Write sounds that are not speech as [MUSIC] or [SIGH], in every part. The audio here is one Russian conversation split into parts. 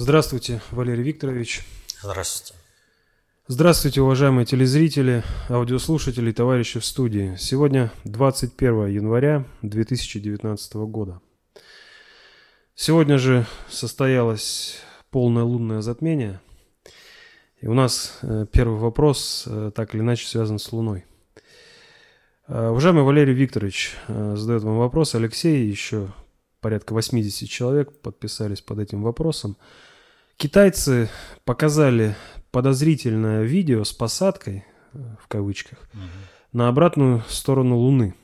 Здравствуйте, Валерий Викторович. Здравствуйте. Здравствуйте, уважаемые телезрители, аудиослушатели и товарищи в студии. Сегодня 21 января 2019 года. Сегодня же состоялось полное лунное затмение. И у нас э, первый вопрос э, так или иначе связан с Луной. Э, уважаемый Валерий Викторович задает вам вопрос. Алексей, еще порядка 80 человек подписались под этим вопросом. Китайцы показали подозрительное видео с посадкой, в кавычках, угу. на обратную сторону Луны.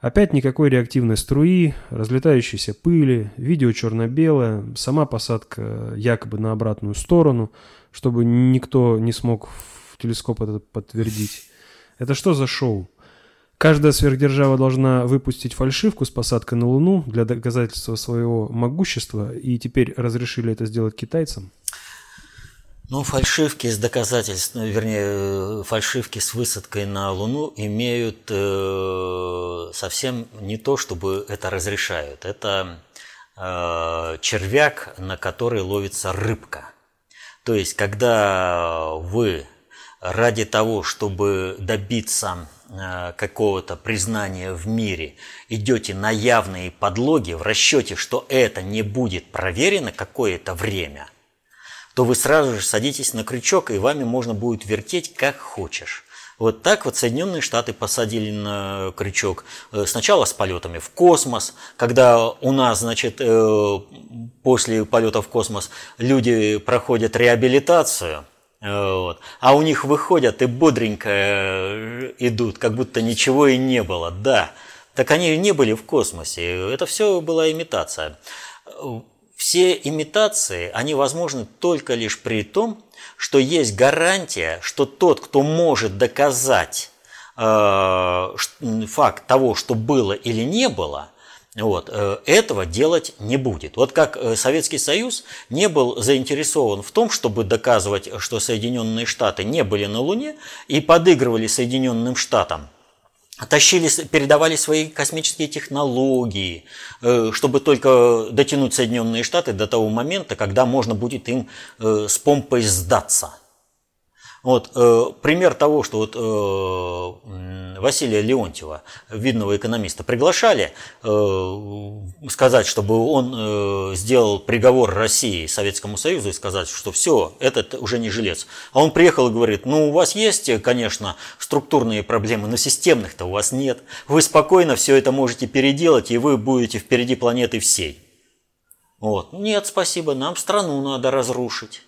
Опять никакой реактивной струи, разлетающейся пыли, видео черно-белое, сама посадка якобы на обратную сторону, чтобы никто не смог в телескоп это подтвердить. Это что за шоу? Каждая сверхдержава должна выпустить фальшивку с посадкой на Луну для доказательства своего могущества, и теперь разрешили это сделать китайцам? Ну, фальшивки с доказательством, вернее, фальшивки с высадкой на Луну имеют э, совсем не то, чтобы это разрешают. Это э, червяк, на который ловится рыбка. То есть, когда вы ради того, чтобы добиться Э, какого-то признания в мире, идете на явные подлоги в расчете, что это не будет проверено какое-то время, то вы сразу же садитесь на крючок, и вами можно будет вертеть как хочешь. Вот так вот Соединенные Штаты посадили на крючок э, сначала с полетами в космос, когда у нас, значит, э, после полета в космос люди проходят реабилитацию – вот. А у них выходят и бодренько э, идут, как будто ничего и не было. Да, так они не были в космосе. Это все была имитация. Все имитации, они возможны только лишь при том, что есть гарантия, что тот, кто может доказать э, факт того, что было или не было – вот, э, этого делать не будет. Вот как э, Советский Союз не был заинтересован в том, чтобы доказывать, что Соединенные Штаты не были на Луне и подыгрывали Соединенным Штатам, тащили, передавали свои космические технологии, э, чтобы только дотянуть Соединенные Штаты до того момента, когда можно будет им с помпой сдаться. Вот, э, пример того, что вот э, Василия Леонтьева, видного экономиста, приглашали э, сказать, чтобы он э, сделал приговор России, Советскому Союзу и сказать, что все, этот уже не жилец. А он приехал и говорит, ну у вас есть, конечно, структурные проблемы, но системных-то у вас нет. Вы спокойно все это можете переделать, и вы будете впереди планеты всей. Вот. Нет, спасибо, нам страну надо разрушить.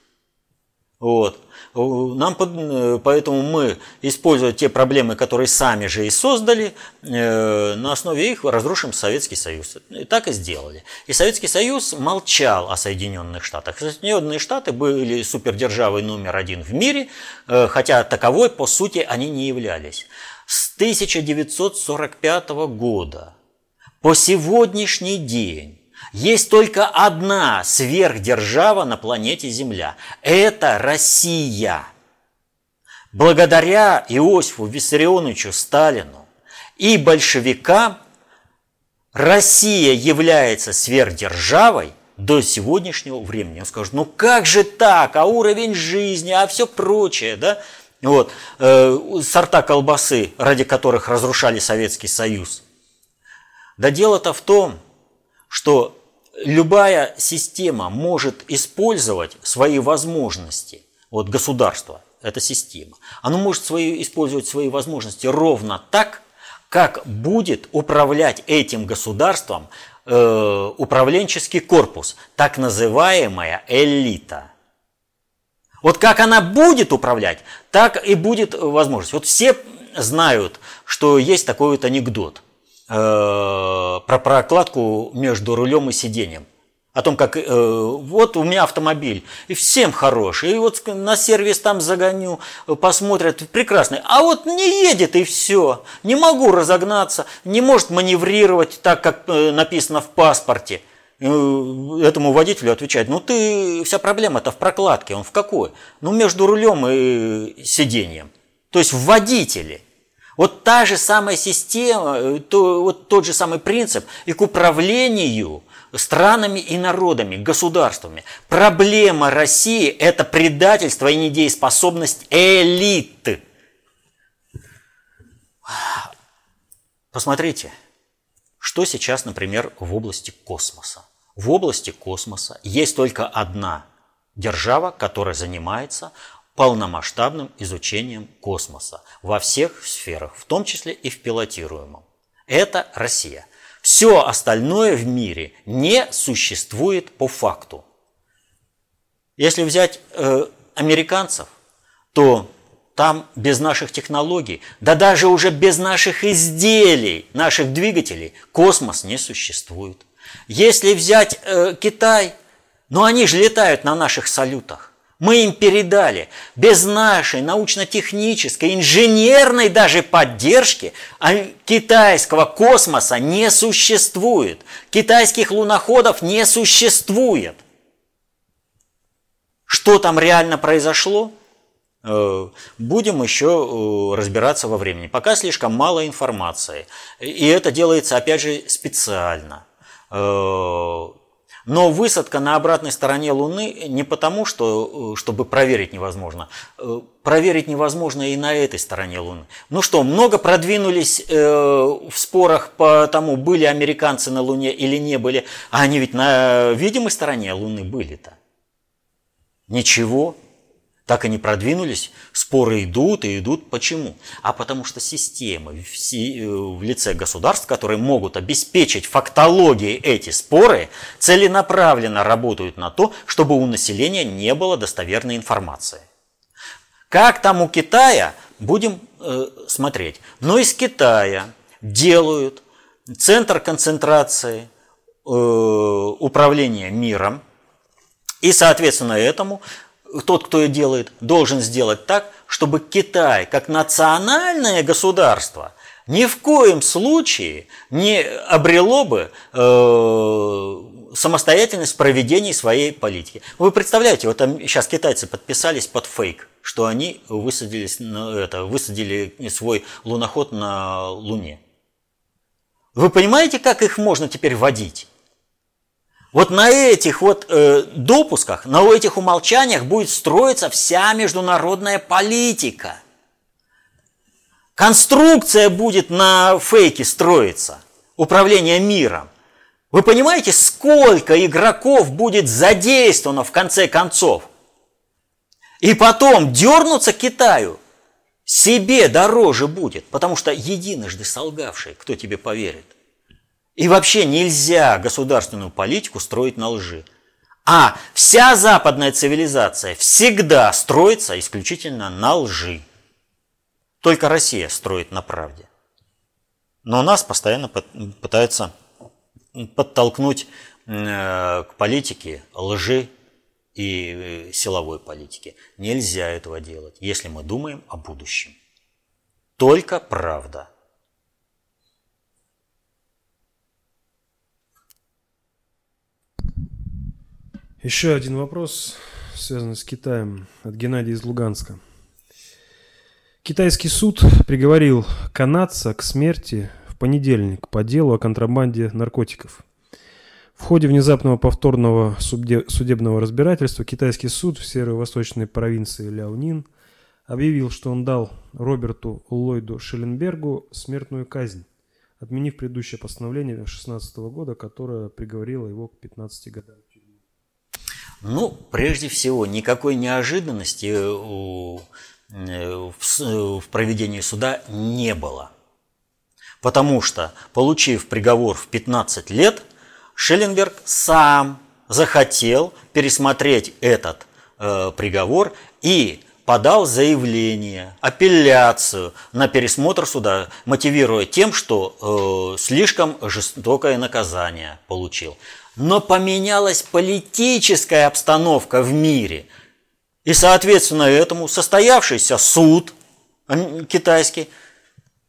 Вот. Нам, э, поэтому мы, используя те проблемы, которые сами же и создали, э, на основе их разрушим Советский Союз. И так и сделали. И Советский Союз молчал о Соединенных Штатах. Соединенные Штаты были супердержавой номер один в мире, э, хотя таковой, по сути, они не являлись. С 1945 года по сегодняшний день есть только одна сверхдержава на планете Земля. Это Россия. Благодаря Иосифу Виссарионовичу Сталину и большевикам Россия является сверхдержавой до сегодняшнего времени. Он скажет, ну как же так, а уровень жизни, а все прочее, да? Вот, э, сорта колбасы, ради которых разрушали Советский Союз. Да дело-то в том, что любая система может использовать свои возможности. Вот государство – это система. Оно может свои, использовать свои возможности ровно так, как будет управлять этим государством э, управленческий корпус, так называемая элита. Вот как она будет управлять, так и будет возможность. Вот все знают, что есть такой вот анекдот – Э, про прокладку между рулем и сиденьем. О том, как э, вот у меня автомобиль, и всем хороший, и вот на сервис там загоню, посмотрят, прекрасный. А вот не едет и все, не могу разогнаться, не может маневрировать так, как э, написано в паспорте. Э, этому водителю отвечать, ну ты, вся проблема-то в прокладке, он в какой? Ну между рулем и сиденьем. То есть в водителе – Вот та же самая система, э, то, вот тот же самый принцип и к управлению странами и народами, государствами. Проблема России – это предательство и недееспособность элиты. Посмотрите, что сейчас, например, в области космоса. В области космоса есть только одна держава, которая занимается полномасштабным изучением космоса во всех сферах, в том числе и в пилотируемом. Это Россия. Все остальное в мире не существует по факту. Если взять э, американцев, то там без наших технологий, да даже уже без наших изделий, наших двигателей, космос не существует. Если взять э, Китай, ну они же летают на наших салютах. Мы им передали. Без нашей научно-технической, инженерной даже поддержки а китайского космоса не существует. Китайских луноходов не существует. Что там реально произошло? Э, будем еще э, разбираться во времени. Пока слишком мало информации. И это делается, опять же, специально. Э, но высадка на обратной стороне Луны не потому, что, чтобы проверить невозможно. Проверить невозможно и на этой стороне Луны. Ну что, много продвинулись в спорах по тому, были американцы на Луне или не были. А они ведь на видимой стороне Луны были-то. Ничего так они продвинулись, споры идут и идут. Почему? А потому что системы в лице государств, которые могут обеспечить фактологией эти споры, целенаправленно работают на то, чтобы у населения не было достоверной информации. Как там у Китая, будем э, смотреть. Но из Китая делают центр концентрации э, управления миром, и, соответственно, этому тот, кто ее делает, должен сделать так, чтобы Китай, как национальное государство, ни в коем случае не обрело бы э, самостоятельность в проведении своей политики. Вы представляете, вот там сейчас китайцы подписались под фейк, что они высадились на это, высадили свой луноход на Луне. Вы понимаете, как их можно теперь водить? Вот на этих вот э, допусках, на этих умолчаниях будет строиться вся международная политика. Конструкция будет на фейке строиться, управление миром. Вы понимаете, сколько игроков будет задействовано в конце концов? И потом дернуться Китаю себе дороже будет, потому что единожды солгавший, кто тебе поверит? И вообще нельзя государственную политику строить на лжи. А вся западная цивилизация всегда строится исключительно на лжи. Только Россия строит на правде. Но нас постоянно пытаются подтолкнуть э, к политике лжи и э, силовой политики. Нельзя этого делать, если мы думаем о будущем. Только правда. Еще один вопрос, связанный с Китаем, от Геннадия из Луганска. Китайский суд приговорил канадца к смерти в понедельник по делу о контрабанде наркотиков. В ходе внезапного повторного судебного разбирательства китайский суд в северо-восточной провинции Ляонин объявил, что он дал Роберту Ллойду Шелленбергу смертную казнь, отменив предыдущее постановление 2016 года, которое приговорило его к 15 годам. Ну, прежде всего, никакой неожиданности э, в проведении суда не было. Потому что, получив приговор в 15 лет, Шелленберг сам захотел пересмотреть этот э, приговор и подал заявление, апелляцию на пересмотр суда, мотивируя тем, что э, слишком жестокое наказание получил но поменялась политическая обстановка в мире. И, соответственно, этому состоявшийся суд китайский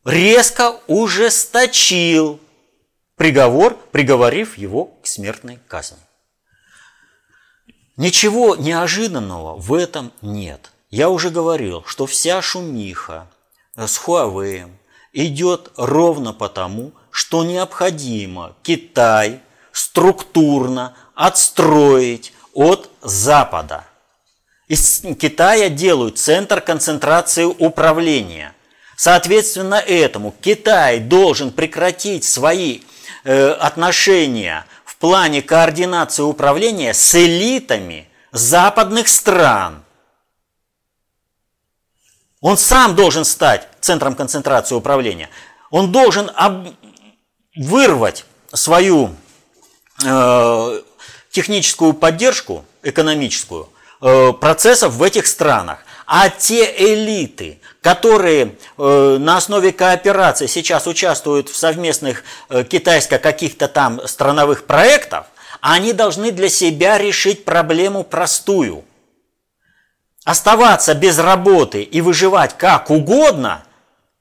резко ужесточил приговор, приговорив его к смертной казни. Ничего неожиданного в этом нет. Я уже говорил, что вся шумиха с Huawei, идет ровно потому, что необходимо Китай структурно отстроить от Запада. Из Китая делают центр концентрации управления. Соответственно этому Китай должен прекратить свои э, отношения в плане координации управления с элитами западных стран. Он сам должен стать центром концентрации управления. Он должен об... вырвать свою техническую поддержку, экономическую, э, процессов в этих странах. А те элиты, которые э, на основе кооперации сейчас участвуют в совместных э, китайско каких-то там страновых проектов, они должны для себя решить проблему простую. Оставаться без работы и выживать как угодно,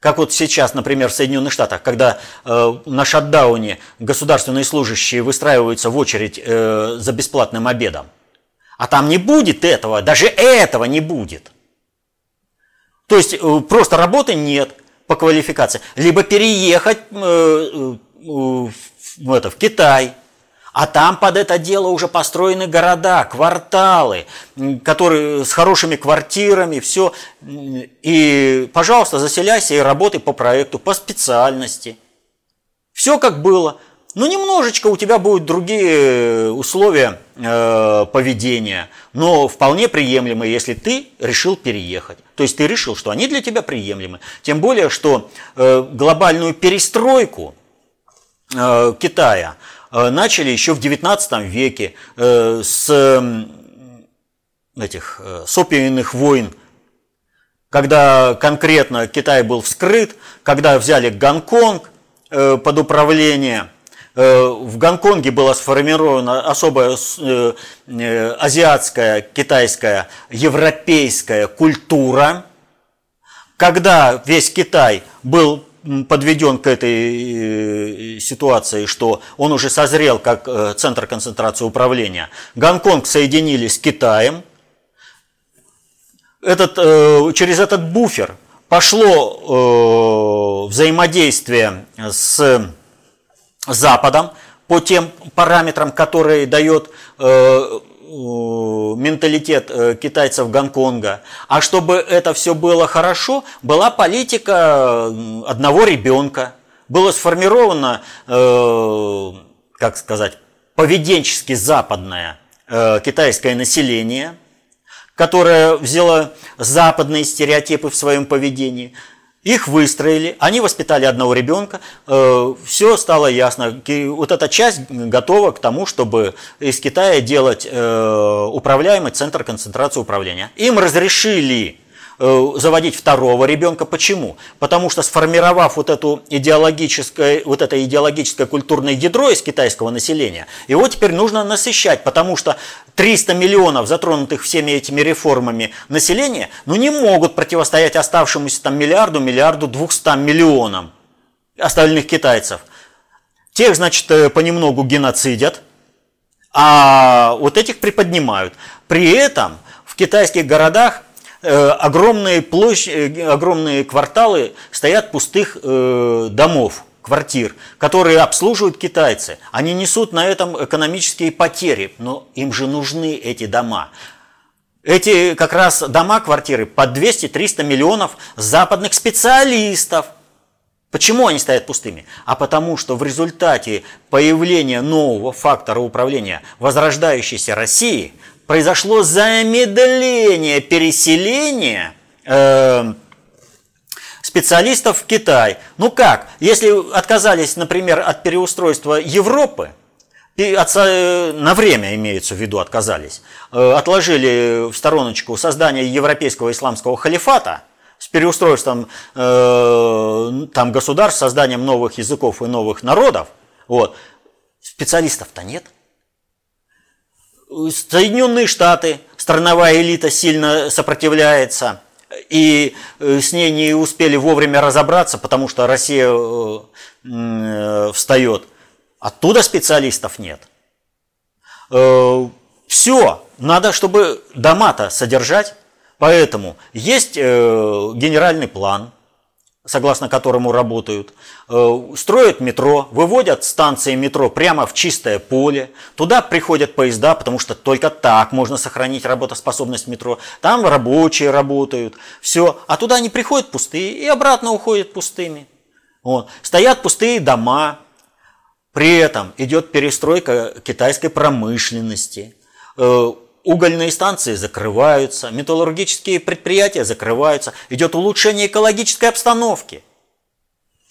как вот сейчас, например, в Соединенных Штатах, когда э, на шатдауне государственные служащие выстраиваются в очередь э, за бесплатным обедом. А там не будет этого, даже этого не будет. То есть э, просто работы нет по квалификации. Либо переехать э, э, в, это, в Китай, а там под это дело уже построены города, кварталы, которые с хорошими квартирами, все. И, пожалуйста, заселяйся и работай по проекту, по специальности. Все как было. Но немножечко у тебя будут другие условия э, поведения, но вполне приемлемые, если ты решил переехать. То есть ты решил, что они для тебя приемлемы. Тем более, что э, глобальную перестройку э, Китая – Э, начали еще в XIX веке э, с этих э, с опиумных войн, когда конкретно Китай был вскрыт, когда взяли Гонконг под управление. В Гонконге была сформирована особая азиатская, китайская, европейская культура, когда весь Китай был подведен к этой э, ситуации, что он уже созрел как э, центр концентрации управления. Гонконг соединили с Китаем. Этот, э, через этот буфер пошло взаимодействие с Западом по тем параметрам, которые дает менталитет э, китайцев Гонконга. А чтобы это все было хорошо, была политика одного ребенка. Было сформировано, э, как сказать, поведенчески западное э, китайское население, которое взяло западные стереотипы в своем поведении – их выстроили, они воспитали одного ребенка, э, все стало ясно. Вот эта часть готова к тому, чтобы из Китая делать э, управляемый центр концентрации управления. Им разрешили заводить второго ребенка. Почему? Потому что сформировав вот, эту идеологическое, вот это идеологическое культурное ядро из китайского населения, его теперь нужно насыщать, потому что 300 миллионов затронутых всеми этими реформами населения, ну не могут противостоять оставшемуся там миллиарду, миллиарду, двухстам миллионам остальных китайцев. Тех, значит, э, понемногу геноцидят, а вот этих приподнимают. При этом в китайских городах Э, огромные, площади, э, огромные кварталы стоят пустых э, домов, квартир, которые обслуживают китайцы. Они несут на этом экономические потери, но им же нужны эти дома. Эти как раз дома, квартиры под 200-300 миллионов западных специалистов. Почему они стоят пустыми? А потому что в результате появления нового фактора управления возрождающейся России – произошло замедление переселения э, специалистов в Китай. Ну как? Если отказались, например, от переустройства Европы, э, на время имеется в виду отказались, э, отложили в стороночку создание европейского исламского халифата с переустройством э, там государств, созданием новых языков и новых народов, вот, специалистов-то нет. Соединенные Штаты, страновая элита сильно сопротивляется, и э, с ней не успели вовремя разобраться, потому что Россия э, э, встает. Оттуда специалистов нет. Все, надо, чтобы дома-то содержать, поэтому есть генеральный план, согласно которому работают, э, строят метро, выводят станции метро прямо в чистое поле, туда приходят поезда, потому что только так можно сохранить работоспособность метро, там рабочие работают, все, а туда они приходят пустые и обратно уходят пустыми. Вот. Стоят пустые дома, при этом идет перестройка китайской промышленности, э, угольные станции закрываются, металлургические предприятия закрываются, идет улучшение экологической обстановки.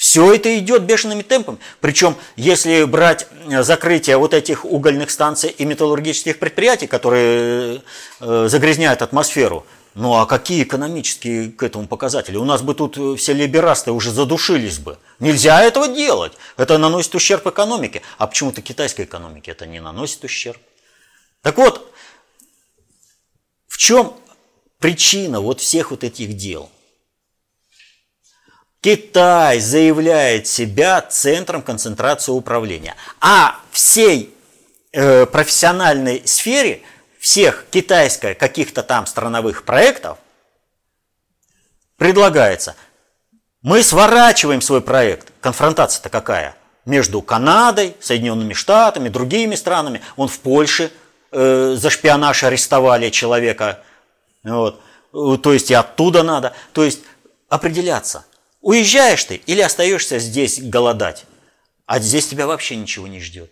Все это идет бешеными темпами. Причем, если брать э, закрытие вот этих угольных станций и металлургических предприятий, которые э, загрязняют атмосферу, ну а какие экономические к этому показатели? У нас бы тут э, все либерасты уже задушились бы. Нельзя этого делать. Это наносит ущерб экономике. А почему-то китайской экономике это не наносит ущерб. Так вот, в чем причина вот всех вот этих дел? Китай заявляет себя центром концентрации управления, а всей э, профессиональной сфере всех китайских каких-то там страновых проектов предлагается, мы сворачиваем свой проект. Конфронтация-то какая? Между Канадой, Соединенными Штатами, другими странами. Он в Польше э, за шпионаж арестовали человека. Вот. То есть и оттуда надо. То есть определяться, уезжаешь ты или остаешься здесь голодать. А здесь тебя вообще ничего не ждет.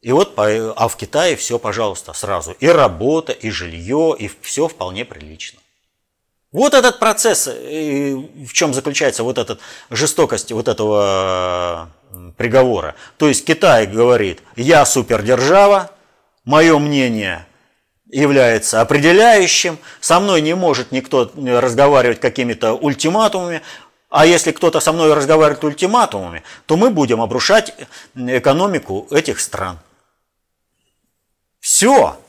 И вот, а в Китае все, пожалуйста, сразу. И работа, и жилье, и все вполне прилично. Вот этот процесс, в чем заключается вот эта жестокость вот этого приговора. То есть Китай говорит, я супердержава, мое мнение является определяющим, со мной не может никто разговаривать какими-то ультиматумами, а если кто-то со мной разговаривает ультиматумами, то мы будем обрушать экономику этих стран. Все,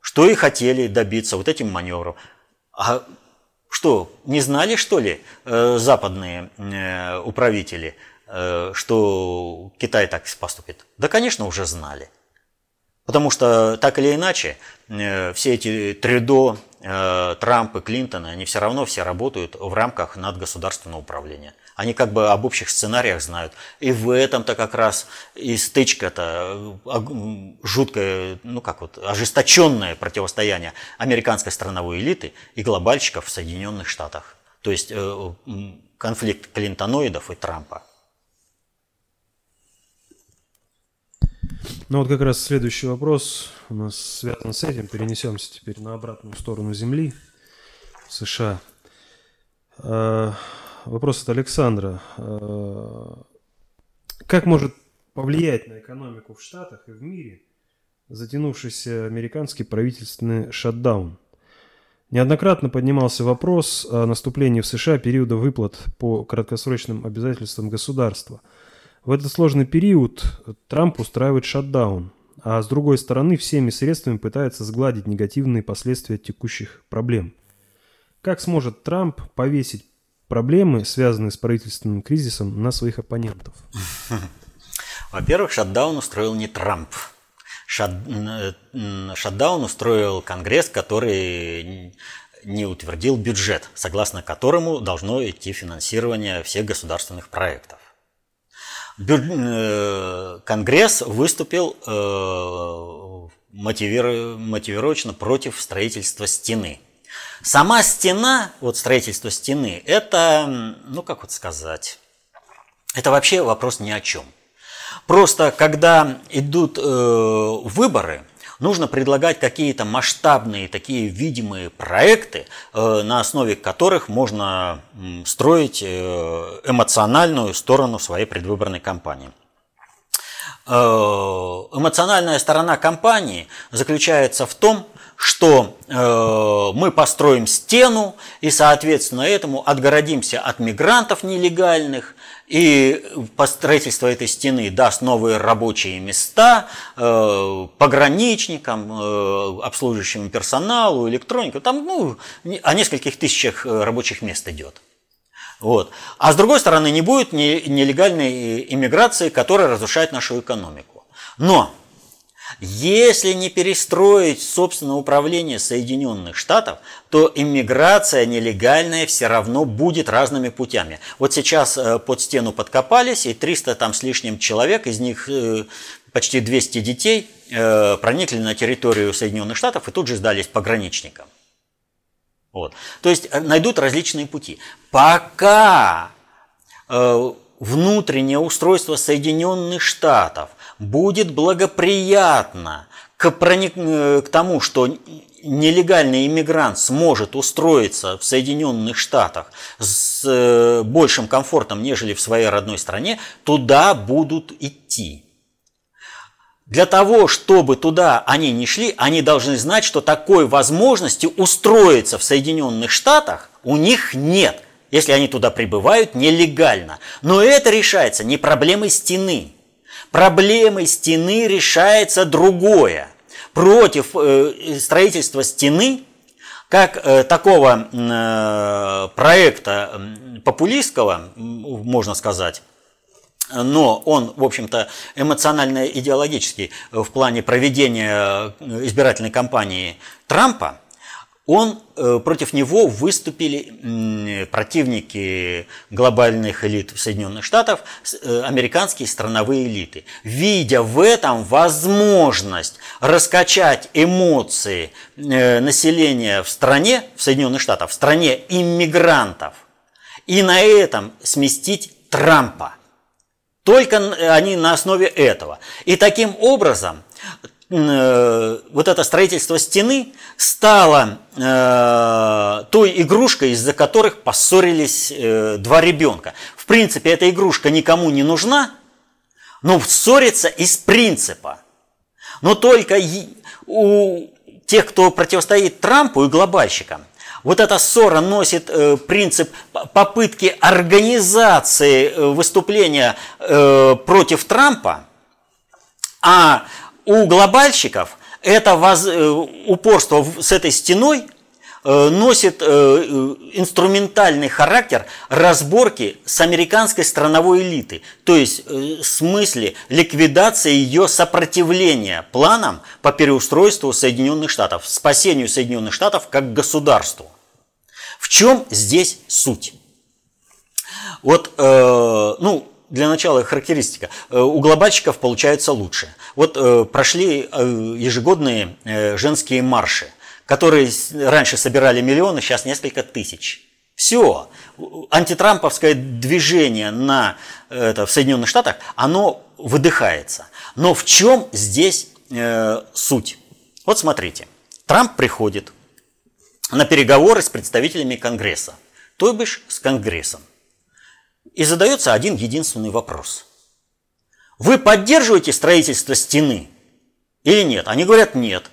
что и хотели добиться вот этим маневром. А что, не знали, что ли, э, западные э, управители, э, что Китай так поступит? Да, конечно, уже знали. Потому что так или иначе, э, все эти Трюдо, э, Трамп и Клинтон, они все равно все работают в рамках надгосударственного управления. Они как бы об общих сценариях знают. И в этом-то как раз и стычка-то, э, жуткое, ну как вот, ожесточенное противостояние американской страновой элиты и глобальщиков в Соединенных Штатах. То есть конфликт клинтоноидов и Трампа. Ну вот как раз следующий вопрос у нас связан с этим. Перенесемся теперь на обратную сторону Земли, в США. А, вопрос от Александра. А, как может повлиять на экономику в Штатах и в мире затянувшийся американский правительственный шатдаун? Неоднократно поднимался вопрос о наступлении в США периода выплат по краткосрочным обязательствам государства – в этот сложный период Трамп устраивает шатдаун, а с другой стороны всеми средствами пытается сгладить негативные последствия текущих проблем. Как сможет Трамп повесить проблемы, связанные с правительственным кризисом, на своих оппонентов? [LAUGHS] Во-первых, шатдаун устроил не Трамп. Шат... Шатдаун устроил Конгресс, который не утвердил бюджет, согласно которому должно идти финансирование всех государственных проектов. Э, Конгресс выступил э, мотивировочно против строительства стены. Сама стена, вот строительство стены, это, ну как вот сказать, это вообще вопрос ни о чем. Просто когда идут э, выборы, нужно предлагать какие-то масштабные, такие видимые проекты, э, на основе которых можно строить э, эмоциональную сторону своей предвыборной кампании. Э, эмоциональная сторона кампании заключается в том, что э, мы построим стену и, соответственно, этому отгородимся от мигрантов нелегальных, и строительство этой стены даст новые рабочие места э, пограничникам, э, обслуживающему персоналу, электронику. Там ну, о нескольких тысячах э, рабочих мест идет. Вот. А с другой стороны, не будет нелегальной иммиграции, которая разрушает нашу экономику. Но Если не перестроить собственное управление Соединенных Штатов, то иммиграция нелегальная все равно будет разными путями. Вот сейчас э, под стену подкопались, и 300 там с лишним человек, из них э, почти 200 детей, э, проникли на территорию Соединенных Штатов и тут же сдались пограничникам. Вот. То есть найдут различные пути. Пока внутреннее устройство Соединенных Штатов будет благоприятно к, проник... Э, к тому, что нелегальный иммигрант сможет устроиться в Соединенных Штатах с э, большим комфортом, нежели в своей родной стране, туда будут идти. Для того, чтобы туда они не шли, они должны знать, что такой возможности устроиться в Соединенных Штатах у них нет, если они туда прибывают нелегально. Но это решается не проблемой стены – Проблемой стены решается другое. Против э, строительства стены, как э, такого э, проекта популистского, можно сказать, но он, в общем-то, эмоционально-идеологический в плане проведения избирательной кампании Трампа – он, э, против него выступили противники глобальных элит Соединенных Штатов, э, американские страновые элиты, видя в этом возможность раскачать эмоции э, населения в стране, в Соединенных Штатах, в стране иммигрантов, и на этом сместить Трампа. Только они на основе этого. И таким образом Э, вот это строительство стены стало э, той игрушкой, из-за которых поссорились э, два ребенка. В принципе, эта игрушка никому не нужна, но ссорится из принципа. Но только у тех, кто противостоит Трампу и глобальщикам, вот эта ссора носит э, принцип попытки организации э, выступления э, против Трампа, а у глобальщиков это воз, э, упорство с этой стеной э, носит э, инструментальный характер разборки с американской страновой элиты, то есть в смысле ликвидации ее сопротивления планам по переустройству Соединенных Штатов, спасению Соединенных Штатов как государству. В чем здесь суть? Вот, ну, для начала характеристика. Э, у глобальщиков получается лучше. Вот э, прошли э, ежегодные женские марши, которые раньше собирали миллионы, сейчас несколько тысяч. Все. Антитрамповское движение на, это, в Соединенных Штатах, оно выдыхается. Но в чем здесь э, суть? Вот смотрите. Трамп приходит на переговоры с представителями Конгресса, то бишь с Конгрессом. И задается один единственный вопрос. Вы поддерживаете строительство стены или нет? Они говорят нет.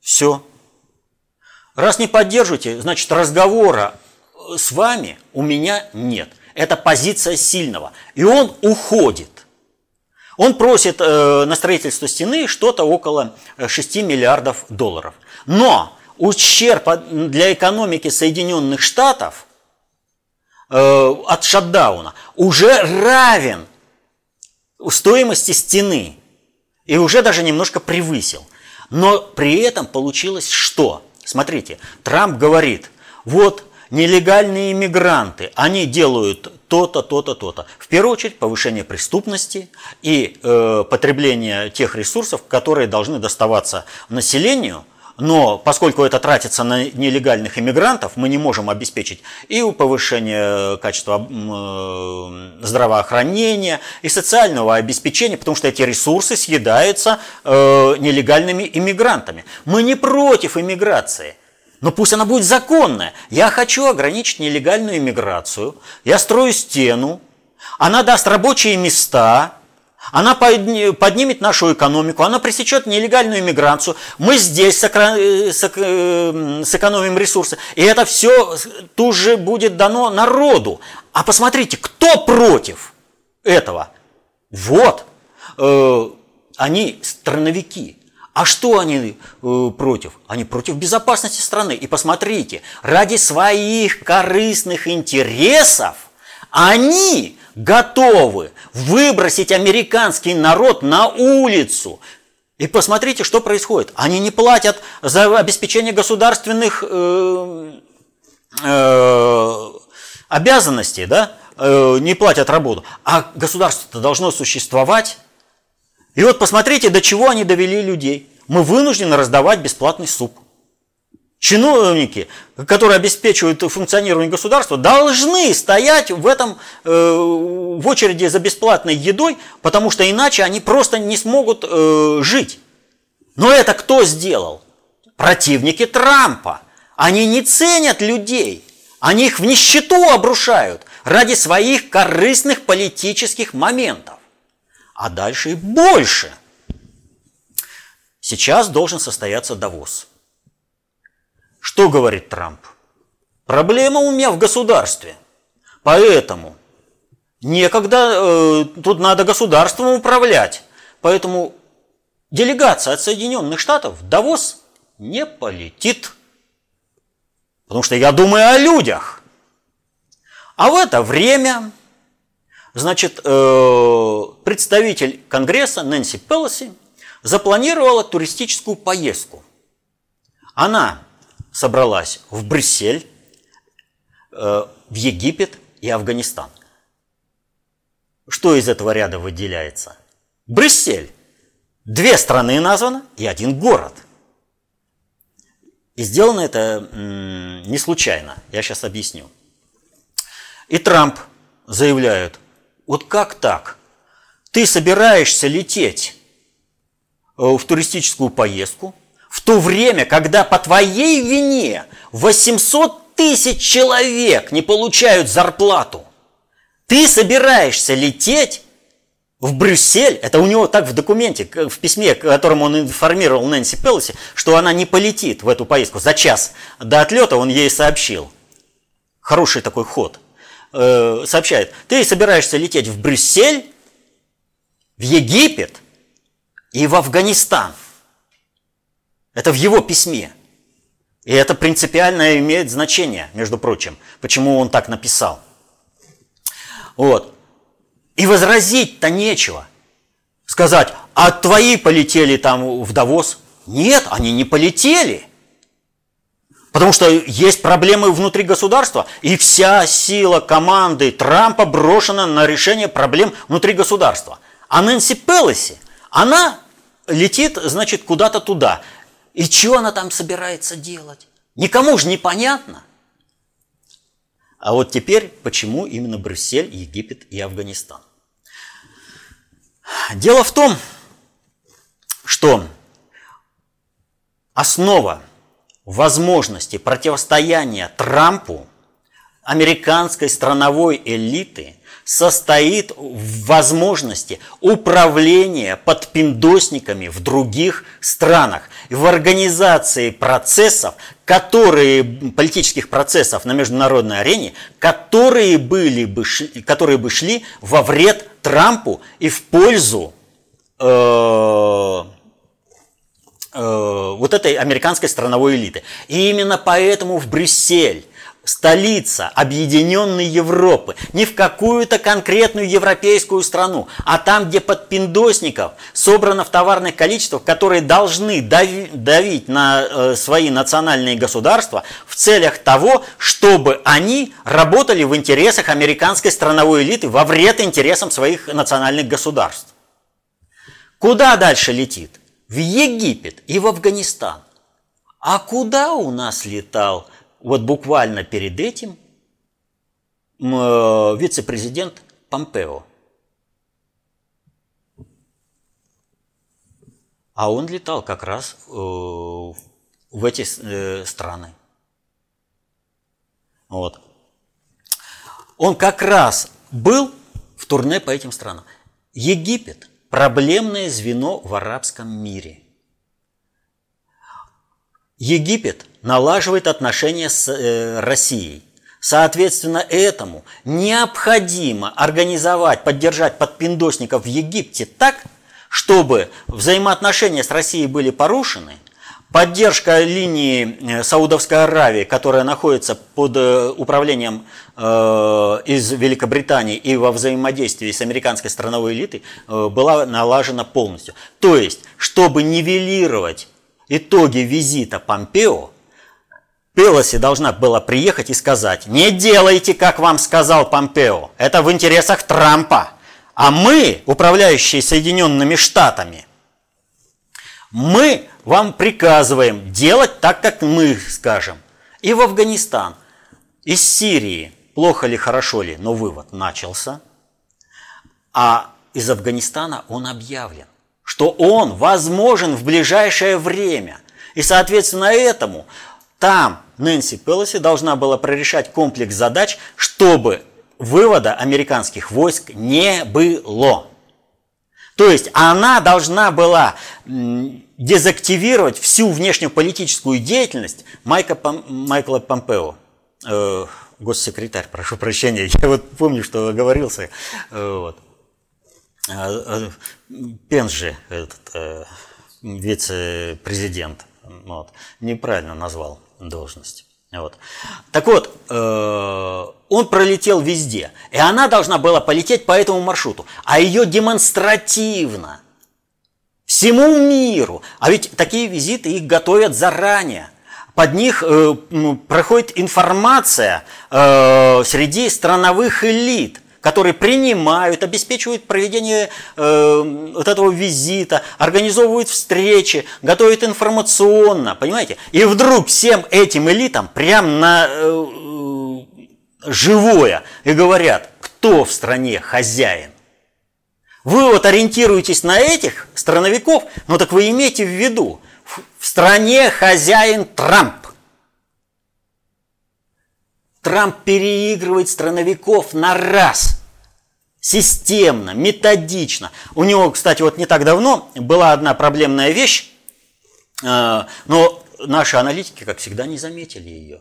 Все. Раз не поддерживаете, значит разговора с вами у меня нет. Это позиция сильного. И он уходит. Он просит э, на строительство стены что-то около 6 миллиардов долларов. Но ущерб для экономики Соединенных Штатов – Э, от шатдауна уже равен стоимости стены и уже даже немножко превысил. Но при этом получилось что? Смотрите, Трамп говорит, вот нелегальные иммигранты, они делают то-то, то-то, то-то. В первую очередь повышение преступности и э, потребление тех ресурсов, которые должны доставаться населению – но поскольку это тратится на нелегальных иммигрантов, мы не можем обеспечить и повышение качества э, здравоохранения, и социального обеспечения, потому что эти ресурсы съедаются э, нелегальными иммигрантами. Мы не против иммиграции. Но пусть она будет законная. Я хочу ограничить нелегальную иммиграцию. Я строю стену. Она даст рабочие места она поднимет нашу экономику, она пресечет нелегальную иммиграцию. Мы здесь э, сэкономим ресурсы. И это все тут же будет дано народу. А посмотрите, кто против этого? Вот, э, они страновики. А что они э, против? Они против безопасности страны. И посмотрите, ради своих корыстных интересов они готовы выбросить американский народ на улицу, И посмотрите, что происходит. Они не платят за обеспечение государственных э, э, обязанностей, да? Э, не платят работу. А государство-то должно существовать. И вот посмотрите, до чего они довели людей. Мы вынуждены раздавать бесплатный суп. Чиновники, которые обеспечивают функционирование государства, должны стоять в этом э, в очереди за бесплатной едой, потому что иначе они просто не смогут э, жить. Но это кто сделал? Противники Трампа. Они не ценят людей, они их в нищету обрушают ради своих корыстных политических моментов. А дальше и больше. Сейчас должен состояться Давос. Что говорит Трамп? Проблема у меня в государстве. Поэтому некогда, э, тут надо государством управлять. Поэтому делегация от Соединенных Штатов в Давос не полетит. Потому что я думаю о людях. А в это время, значит, э, представитель Конгресса Нэнси Пелоси запланировала туристическую поездку. Она собралась в Брюссель, э, в Египет и Афганистан. Что из этого ряда выделяется? Брюссель. Две страны названы и один город. И сделано это не случайно. Я сейчас объясню. И Трамп заявляет, вот как так? Ты собираешься лететь э, в туристическую поездку, в то время, когда по твоей вине 800 тысяч человек не получают зарплату, ты собираешься лететь в Брюссель, это у него так в документе, в письме, которым он информировал Нэнси Пелоси, что она не полетит в эту поездку. За час до отлета он ей сообщил. Хороший такой ход. Э, сообщает, ты собираешься лететь в Брюссель, в Египет и в Афганистан – это в его письме. И это принципиально имеет значение, между прочим, почему он так написал. Вот. И возразить-то нечего. Сказать, а твои полетели там в Давос? Нет, они не полетели. Потому что есть проблемы внутри государства, и вся сила команды Трампа брошена на решение проблем внутри государства. А Нэнси Пелоси, она летит, значит, куда-то туда. И что она там собирается делать? Никому же непонятно. А вот теперь, почему именно Брюссель, Египет и Афганистан? Дело в том, что основа возможности противостояния Трампу американской страновой элиты состоит в возможности управления подпиндосниками в других странах, в организации процессов, которые, политических процессов на международной арене, которые, были бы, которые бы шли во вред Трампу и в пользу э, э, вот этой американской страновой элиты. И именно поэтому в Брюссель столица объединенной Европы, не в какую-то конкретную европейскую страну, а там, где подпиндосников собрано в товарных количествах, которые должны давить на э, свои национальные государства в целях того, чтобы они работали в интересах американской страновой элиты во вред интересам своих национальных государств. Куда дальше летит? В Египет и в Афганистан. А куда у нас летал вот буквально перед этим э, вице-президент Помпео. А он летал как раз э, в эти э, страны. Вот. Он как раз был в турне по этим странам. Египет – проблемное звено в арабском мире. Египет налаживает отношения с э, Россией. Соответственно, этому необходимо организовать, поддержать подпиндосников в Египте так, чтобы взаимоотношения с Россией были порушены, Поддержка линии э, Саудовской Аравии, которая находится под э, управлением э, из Великобритании и во взаимодействии с американской страновой элитой, была налажена полностью. То есть, чтобы нивелировать итоги визита Помпео, Пелоси должна была приехать и сказать, не делайте, как вам сказал Помпео, это в интересах Трампа. А мы, управляющие Соединенными Штатами, мы вам приказываем делать так, как мы скажем. И в Афганистан, из Сирии, плохо ли, хорошо ли, но вывод начался. А из Афганистана он объявлен, что он возможен в ближайшее время. И, соответственно, этому там Нэнси Пелоси должна была прорешать комплекс задач, чтобы вывода американских войск не было. То есть она должна была дезактивировать всю внешнеполитическую деятельность Майка, Майкла Помпео. Э, госсекретарь, прошу прощения, [LAUGHS] я вот помню, что оговорился. Э, вот. Э, Пенжи, этот, э, вице-президент, вот, неправильно назвал должность. Вот. Так вот, э, он пролетел везде, и она должна была полететь по этому маршруту, а ее демонстративно всему миру, а ведь такие визиты их готовят заранее. Под них э, проходит информация э, среди страновых элит – которые принимают, обеспечивают проведение э, вот этого визита, организовывают встречи, готовят информационно, понимаете? И вдруг всем этим элитам прям на э, живое и говорят, кто в стране хозяин. Вы вот ориентируетесь на этих страновиков, но так вы имейте в виду, в стране хозяин Трамп. Трамп переигрывает страновиков на раз. Системно, методично. У него, кстати, вот не так давно была одна проблемная вещь, э, но наши аналитики, как всегда, не заметили ее.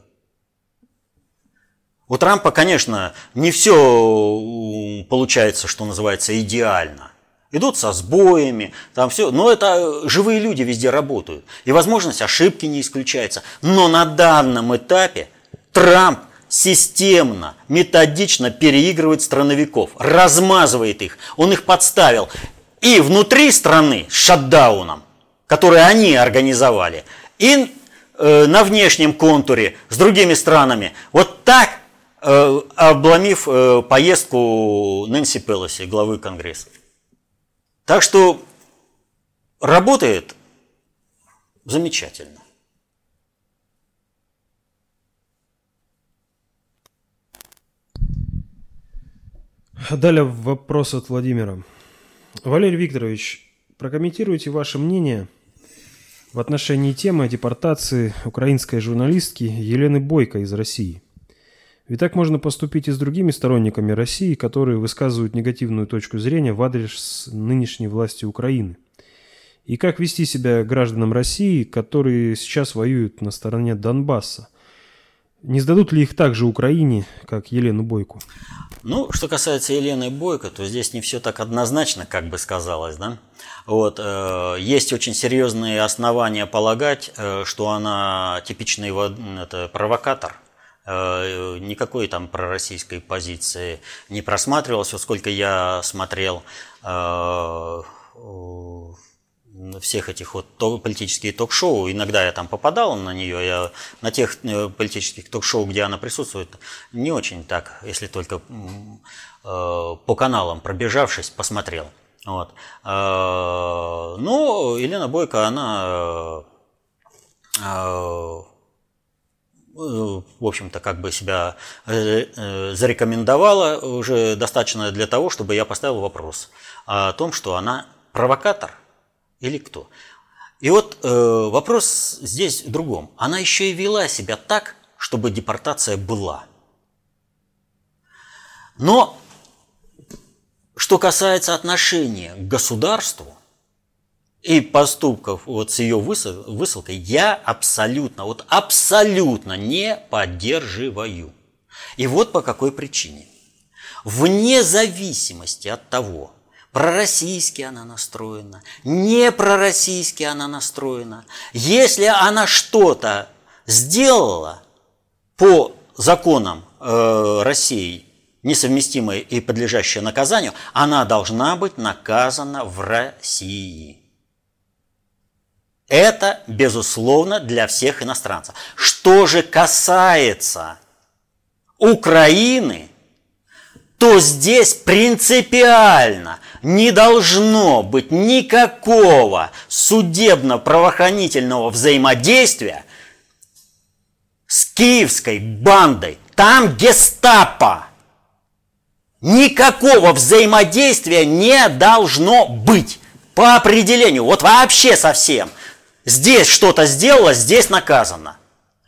У Трампа, конечно, не все получается, что называется, идеально. Идут со сбоями, там все, но это живые люди везде работают. И возможность ошибки не исключается. Но на данном этапе Трамп системно, методично переигрывает страновиков, размазывает их, он их подставил. И внутри страны с шатдауном, который они организовали, и э, на внешнем контуре с другими странами. Вот так, э, обломив э, поездку Нэнси Пелоси, главы Конгресса. Так что работает замечательно. Далее вопрос от Владимира. Валерий Викторович, прокомментируйте ваше мнение в отношении темы депортации украинской журналистки Елены Бойко из России. Ведь так можно поступить и с другими сторонниками России, которые высказывают негативную точку зрения в адрес нынешней власти Украины. И как вести себя гражданам России, которые сейчас воюют на стороне Донбасса – не сдадут ли их также Украине, как Елену Бойку? Ну, что касается Елены Бойко, то здесь не все так однозначно, как бы сказалось, да. Вот, э, есть очень серьезные основания полагать, э, что она типичный это, провокатор, э, никакой там пророссийской позиции не просматривалось, вот сколько я смотрел э, всех этих вот политических ток-шоу, иногда я там попадал на нее, я на тех э, политических ток-шоу, где она присутствует, не очень так, если только э, по каналам пробежавшись, посмотрел. Вот. Э, но Елена Бойко, она в общем-то, как бы себя зарекомендовала уже достаточно для того, чтобы я поставил вопрос о том, что она провокатор – или кто? И вот э, вопрос здесь в другом. Она еще и вела себя так, чтобы депортация была. Но что касается отношения к государству и поступков вот с ее высылкой, я абсолютно, вот абсолютно не поддерживаю. И вот по какой причине. Вне зависимости от того, пророссийски она настроена, не пророссийски она настроена. Если она что-то сделала по законам э, России, несовместимое и подлежащее наказанию, она должна быть наказана в России. Это, безусловно, для всех иностранцев. Что же касается Украины, то здесь принципиально не должно быть никакого судебно-правоохранительного взаимодействия с киевской бандой. Там гестапо. Никакого взаимодействия не должно быть по определению. Вот вообще совсем. Здесь что-то сделала, здесь наказано.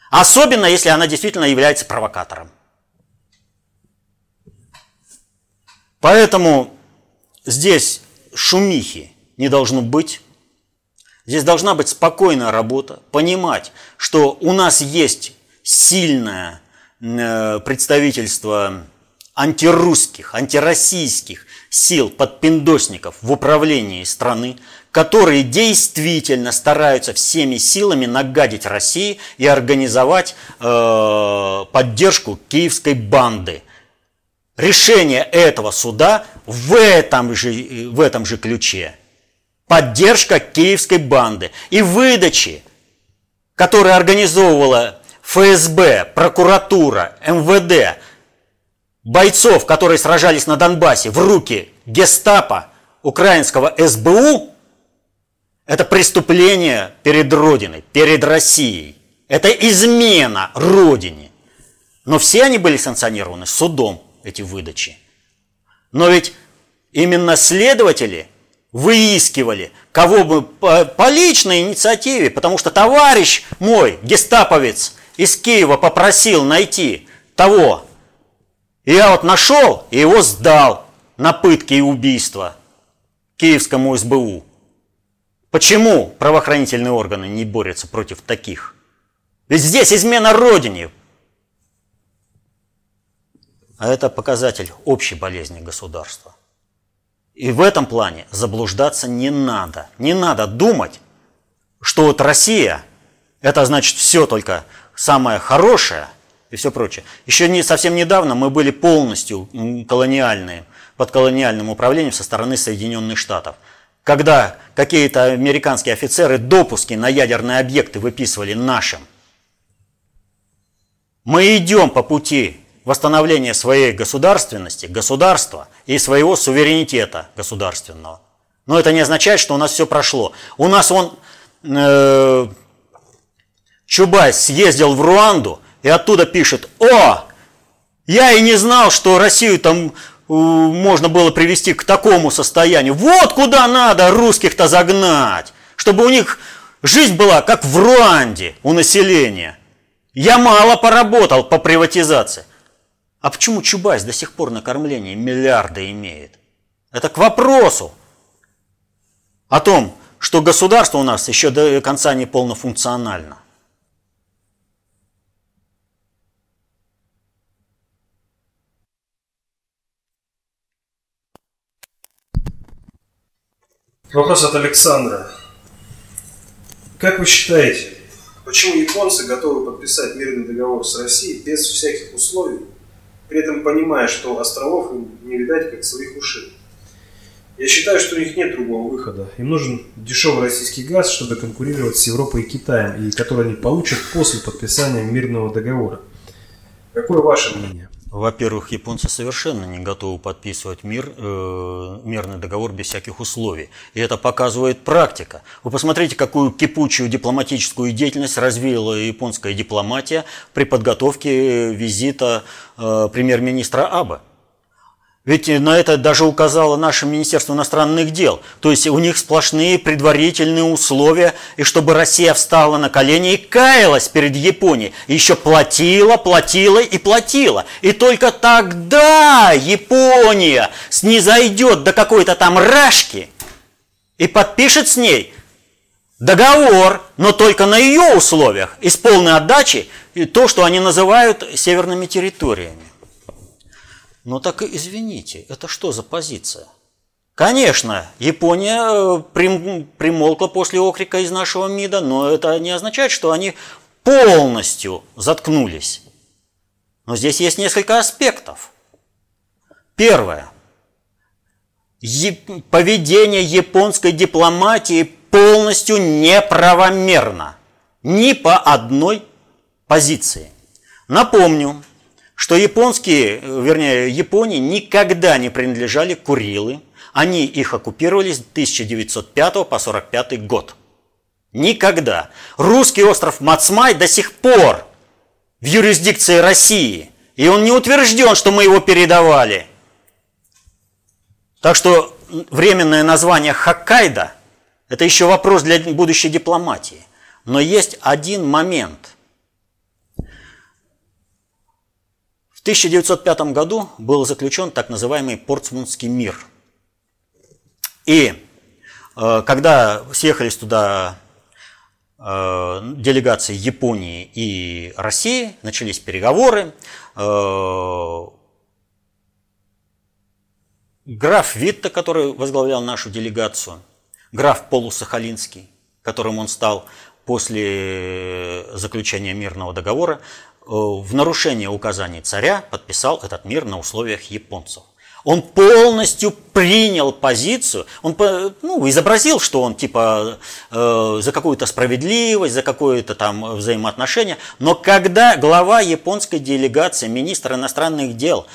Особенно, если она действительно является провокатором. Поэтому здесь шумихи не должно быть. Здесь должна быть спокойная работа, понимать, что у нас есть сильное э, представительство антирусских, антироссийских сил подпиндосников в управлении страны, которые действительно стараются всеми силами нагадить России и организовать э, поддержку киевской банды. Решение этого суда в этом же, в этом же ключе. Поддержка киевской банды и выдачи, которую организовывала ФСБ, прокуратура, МВД, бойцов, которые сражались на Донбассе, в руки гестапо, украинского СБУ, это преступление перед Родиной, перед Россией. Это измена Родине. Но все они были санкционированы судом, эти выдачи. Но ведь именно следователи выискивали, кого бы по, по личной инициативе, потому что товарищ мой, гестаповец из Киева, попросил найти того. И я вот нашел и его сдал на пытки и убийства киевскому СБУ. Почему правоохранительные органы не борются против таких? Ведь здесь измена Родине. А это показатель общей болезни государства. И в этом плане заблуждаться не надо. Не надо думать, что вот Россия, это значит все только самое хорошее и все прочее. Еще не, совсем недавно мы были полностью колониальные, под колониальным управлением со стороны Соединенных Штатов – когда какие-то американские офицеры допуски на ядерные объекты выписывали нашим. Мы идем по пути восстановления своей государственности, государства и своего суверенитета государственного. Но это не означает, что у нас все прошло. У нас он э, Чубайс съездил в Руанду и оттуда пишет, о, я и не знал, что Россию там можно было привести к такому состоянию. Вот куда надо русских-то загнать, чтобы у них жизнь была как в Руанде у населения. Я мало поработал по приватизации. А почему Чубайс до сих пор на кормление миллиарды имеет? Это к вопросу о том, что государство у нас еще до конца не полнофункционально. Вопрос от Александра. Как вы считаете, почему японцы готовы подписать мирный договор с Россией без всяких условий, при этом понимая, что островов им не видать как своих ушей? Я считаю, что у них нет другого выхода. Им нужен дешевый российский газ, чтобы конкурировать с Европой и Китаем, и который они получат после подписания мирного договора. Какое ваше мнение? Во-первых, японцы совершенно не готовы подписывать мир, э, мирный договор без всяких условий. И это показывает практика. Вы посмотрите, какую кипучую дипломатическую деятельность развила японская дипломатия при подготовке визита э, премьер-министра Абе. Ведь на это даже указало наше Министерство иностранных дел. То есть у них сплошные предварительные условия, и чтобы Россия встала на колени и каялась перед Японией. Еще платила, платила и платила. И только тогда Япония снизойдет до какой-то там рашки и подпишет с ней договор, но только на ее условиях и с полной отдачей то, что они называют северными территориями. Ну так извините, это что за позиция? Конечно, Япония э, примолкла после окрика из нашего МИДа, но это не означает, что они полностью заткнулись. Но здесь есть несколько аспектов. Первое. Поведение японской дипломатии полностью неправомерно. Ни по одной позиции. Напомню, что японские, вернее, Японии никогда не принадлежали Курилы. Они их оккупировали с 1905 по 1945 год. Никогда. Русский остров Мацмай до сих пор в юрисдикции России. И он не утвержден, что мы его передавали. Так что временное название Хоккайдо – это еще вопрос для будущей дипломатии. Но есть один момент. В 1905 году был заключен так называемый Портсмутский мир. И э, когда съехались туда Э, делегации Японии и России, начались переговоры. Э, граф Витта, который возглавлял нашу делегацию, граф Полусахалинский, которым он стал после заключения мирного договора, э, в нарушение указаний царя подписал этот мир на условиях японцев. Он полностью принял позицию, он ну, изобразил, что он типа э, за какую-то справедливость, за какое-то там взаимоотношение. Но когда глава японской делегации, министр иностранных дел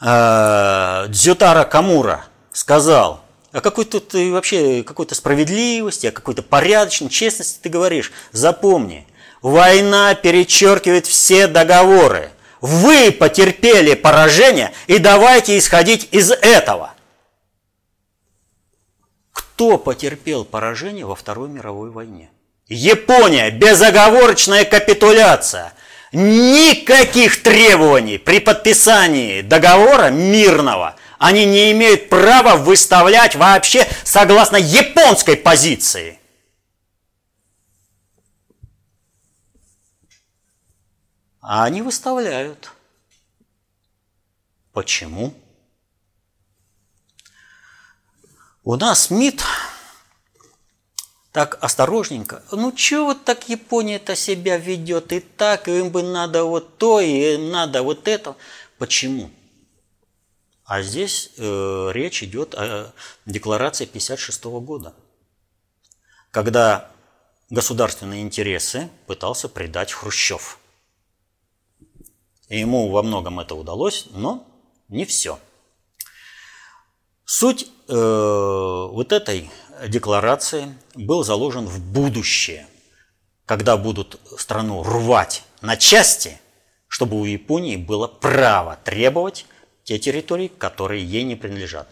э, Дзютара Камура сказал, о какой тут вообще какой-то справедливости, о какой-то порядочной честности ты говоришь, запомни, война перечеркивает все договоры – вы потерпели поражение, и давайте исходить из этого. Кто потерпел поражение во Второй мировой войне? Япония, безоговорочная капитуляция. Никаких требований при подписании договора мирного они не имеют права выставлять вообще согласно японской позиции. А они выставляют. Почему? У нас МИД так осторожненько. Ну, что вот так Япония-то себя ведет? И так, им бы надо вот то, и им надо вот это. Почему? А здесь э, речь идет о декларации 1956 года, когда государственные интересы пытался предать Хрущев – и ему во многом это удалось, но не все. Суть э, вот этой декларации был заложен в будущее, когда будут страну рвать на части, чтобы у Японии было право требовать те территории, которые ей не принадлежат.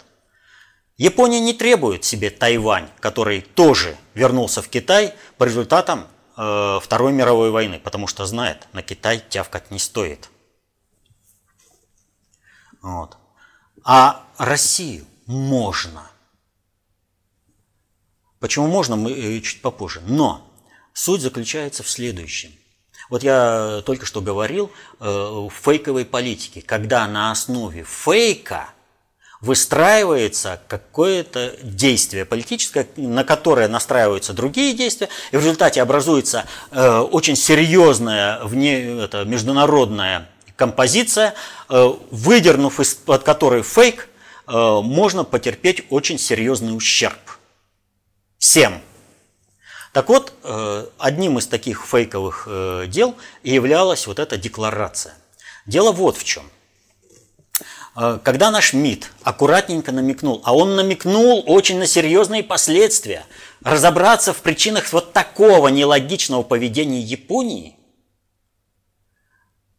Япония не требует себе Тайвань, который тоже вернулся в Китай по результатам э, Второй мировой войны, потому что знает, на Китай тявкать не стоит. Вот. А Россию можно. Почему можно, мы э, чуть попозже. Но суть заключается в следующем. Вот я только что говорил э, в фейковой политике, когда на основе фейка выстраивается какое-то действие политическое, на которое настраиваются другие действия, и в результате образуется э, очень серьезная вне, это, международная композиция, э, выдернув из-под которой фейк, можно потерпеть очень серьезный ущерб. Всем. Так вот, э, одним из таких фейковых дел являлась вот эта декларация. Дело вот в чем. Когда наш МИД аккуратненько намекнул, а он намекнул очень на серьезные последствия, разобраться в причинах вот такого нелогичного поведения Японии –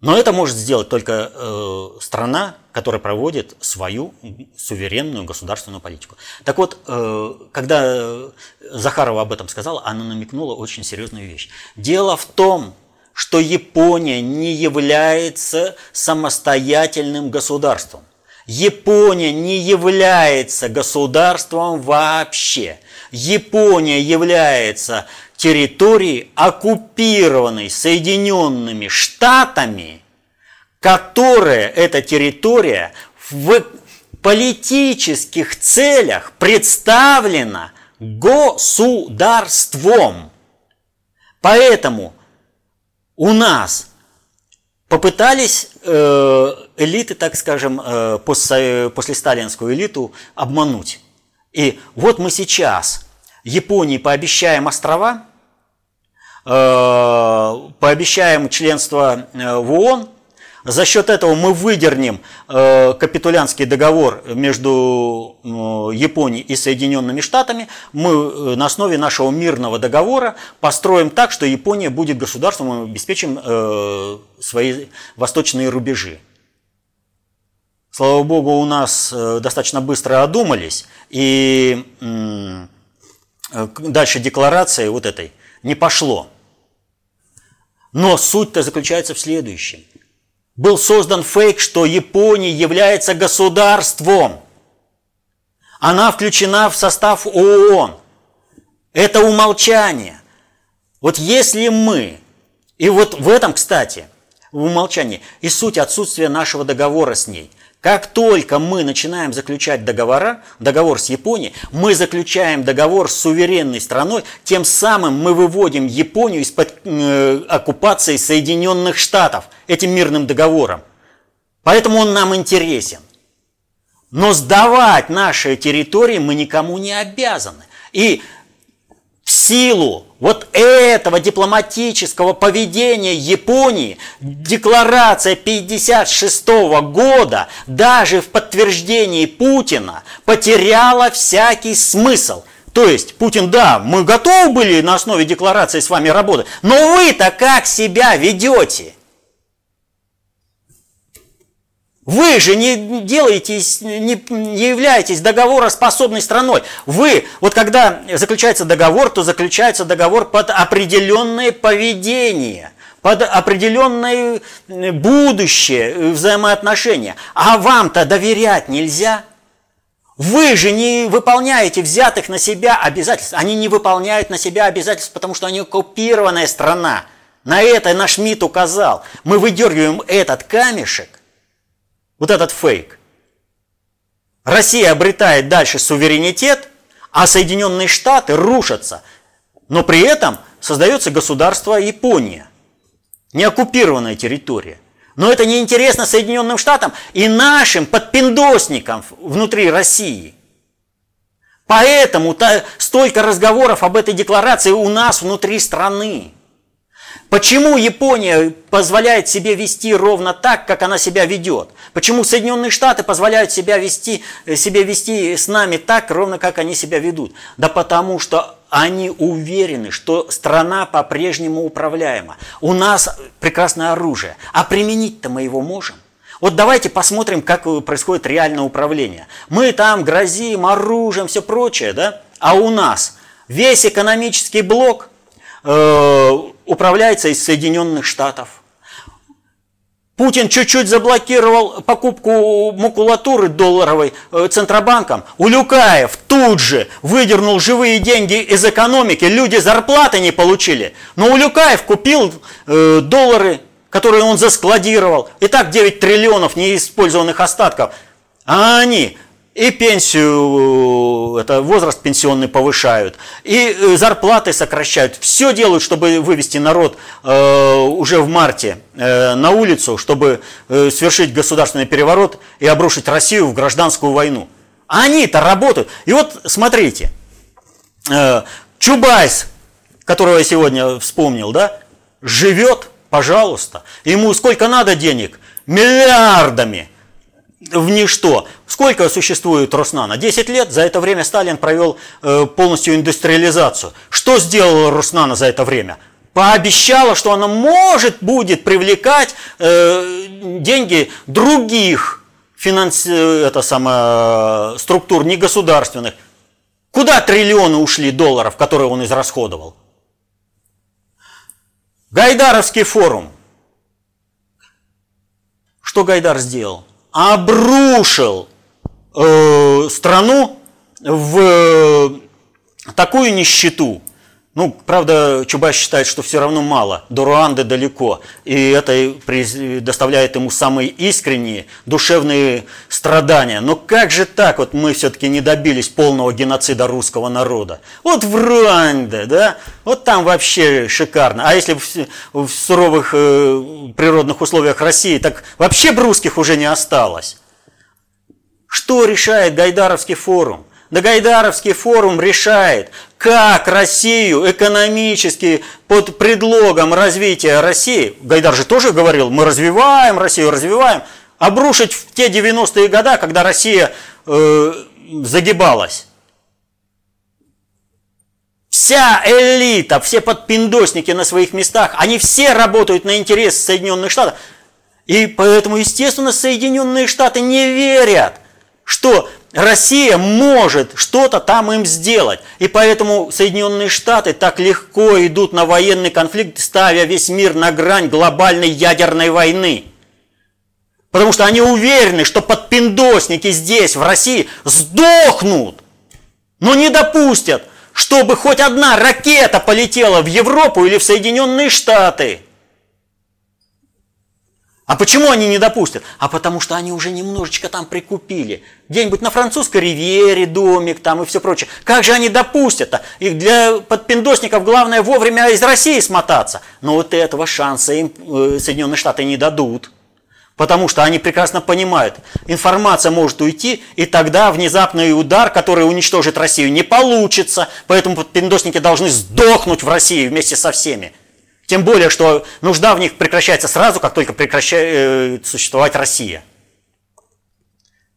но это может сделать только э, страна, которая проводит свою суверенную государственную политику. Так вот, э, когда Захарова об этом сказала, она намекнула очень серьезную вещь. Дело в том, что Япония не является самостоятельным государством. Япония не является государством вообще. Япония является территории, оккупированной Соединенными Штатами, которая, эта территория, в политических целях представлена государством. Поэтому у нас попытались э, элиты, так скажем, э, после, сталинскую элиту обмануть. И вот мы сейчас Японии пообещаем острова, э, пообещаем членство в ООН, за счет этого мы выдернем э, капитулянский договор между э, Японией и Соединенными Штатами. Мы э, на основе нашего мирного договора построим так, что Япония будет государством и обеспечим э, свои восточные рубежи. Слава богу, у нас э, достаточно быстро одумались, и э, дальше декларации вот этой не пошло. Но суть-то заключается в следующем – был создан фейк, что Япония является государством. Она включена в состав ООН. Это умолчание. Вот если мы, и вот в этом, кстати, в умолчании, и суть отсутствия нашего договора с ней – как только мы начинаем заключать договора, договор с Японией, мы заключаем договор с суверенной страной, тем самым мы выводим Японию из-под э, оккупации Соединенных Штатов этим мирным договором. Поэтому он нам интересен. Но сдавать наши территории мы никому не обязаны. И силу вот этого дипломатического поведения Японии декларация 1956 года даже в подтверждении Путина потеряла всякий смысл. То есть, Путин, да, мы готовы были на основе декларации с вами работать, но вы-то как себя ведете? Вы же не делаетесь, не, не являетесь договороспособной страной. Вы, вот когда заключается договор, то заключается договор под определенное поведение, под определенное э, будущее э, взаимоотношения. А вам-то доверять нельзя. Вы же не выполняете взятых на себя обязательств. Они не выполняют на себя обязательств, потому что они оккупированная страна. На это наш МИД указал. Мы выдергиваем этот камешек, вот этот фейк. Россия обретает дальше суверенитет, а Соединенные Штаты рушатся. Но при этом создается государство Япония, не оккупированная территория. Но это не интересно Соединенным Штатам и нашим подпиндосникам внутри России. Поэтому столько разговоров об этой декларации у нас внутри страны. Почему Япония позволяет себе вести ровно так, как она себя ведет? Почему Соединенные Штаты позволяют себя вести, э, себе вести с нами так, ровно как они себя ведут? Да потому что они уверены, что страна по-прежнему управляема. У нас прекрасное оружие, а применить-то мы его можем. Вот давайте посмотрим, как происходит реальное управление. Мы там грозим оружием, все прочее, да? А у нас весь экономический блок э, управляется из Соединенных Штатов. Путин чуть-чуть заблокировал покупку макулатуры долларовой э, Центробанком. Улюкаев тут же выдернул живые деньги из экономики. Люди зарплаты не получили. Но Улюкаев купил э, доллары, которые он заскладировал. И так 9 триллионов неиспользованных остатков. А они и пенсию, это возраст пенсионный повышают, и э, зарплаты сокращают. Все делают, чтобы вывести народ э, уже в марте э, на улицу, чтобы э, совершить государственный переворот и обрушить Россию в гражданскую войну. Они-то работают. И вот смотрите, э, Чубайс, которого я сегодня вспомнил, да, живет, пожалуйста, ему сколько надо денег? Миллиардами – в ничто. Сколько существует Роснана? 10 лет. За это время Сталин провел э, полностью индустриализацию. Что сделала Роснана за это время? Пообещала, что она может будет привлекать э, деньги других финанс... это самое, структур негосударственных. Куда триллионы ушли долларов, которые он израсходовал? Гайдаровский форум. Что Гайдар сделал? Обрушил э, страну в такую нищету, Ну, правда, Чубайс считает, что все равно мало, до Руанды далеко, и это доставляет ему самые искренние душевные страдания. Но как же так вот мы все-таки не добились полного геноцида русского народа? Вот в Руанде, да, вот там вообще шикарно. А если в, суровых э, природных условиях России, так вообще бы русских уже не осталось. Что решает Гайдаровский форум? Да Гайдаровский форум решает, как Россию экономически под предлогом развития России, Гайдар же тоже говорил, мы развиваем Россию, развиваем, обрушить в те 90-е годы, когда Россия э, загибалась. Вся элита, все подпиндосники на своих местах, они все работают на интерес Соединенных Штатов. И поэтому, естественно, Соединенные Штаты не верят, что Россия может что-то там им сделать. И поэтому Соединенные Штаты так легко идут на военный конфликт, ставя весь мир на грань глобальной ядерной войны. Потому что они уверены, что подпиндосники здесь, в России, сдохнут, но не допустят, чтобы хоть одна ракета полетела в Европу или в Соединенные Штаты – а почему они не допустят? А потому что они уже немножечко там прикупили. Где-нибудь на французской ривьере домик там и все прочее. Как же они допустят-то? И для подпиндосников главное вовремя из России смотаться. Но вот этого шанса им э, Соединенные Штаты не дадут. Потому что они прекрасно понимают, информация может уйти, и тогда внезапный удар, который уничтожит Россию, не получится. Поэтому подпиндосники должны сдохнуть в России вместе со всеми. Тем более, что нужда в них прекращается сразу, как только прекращает э, существовать Россия.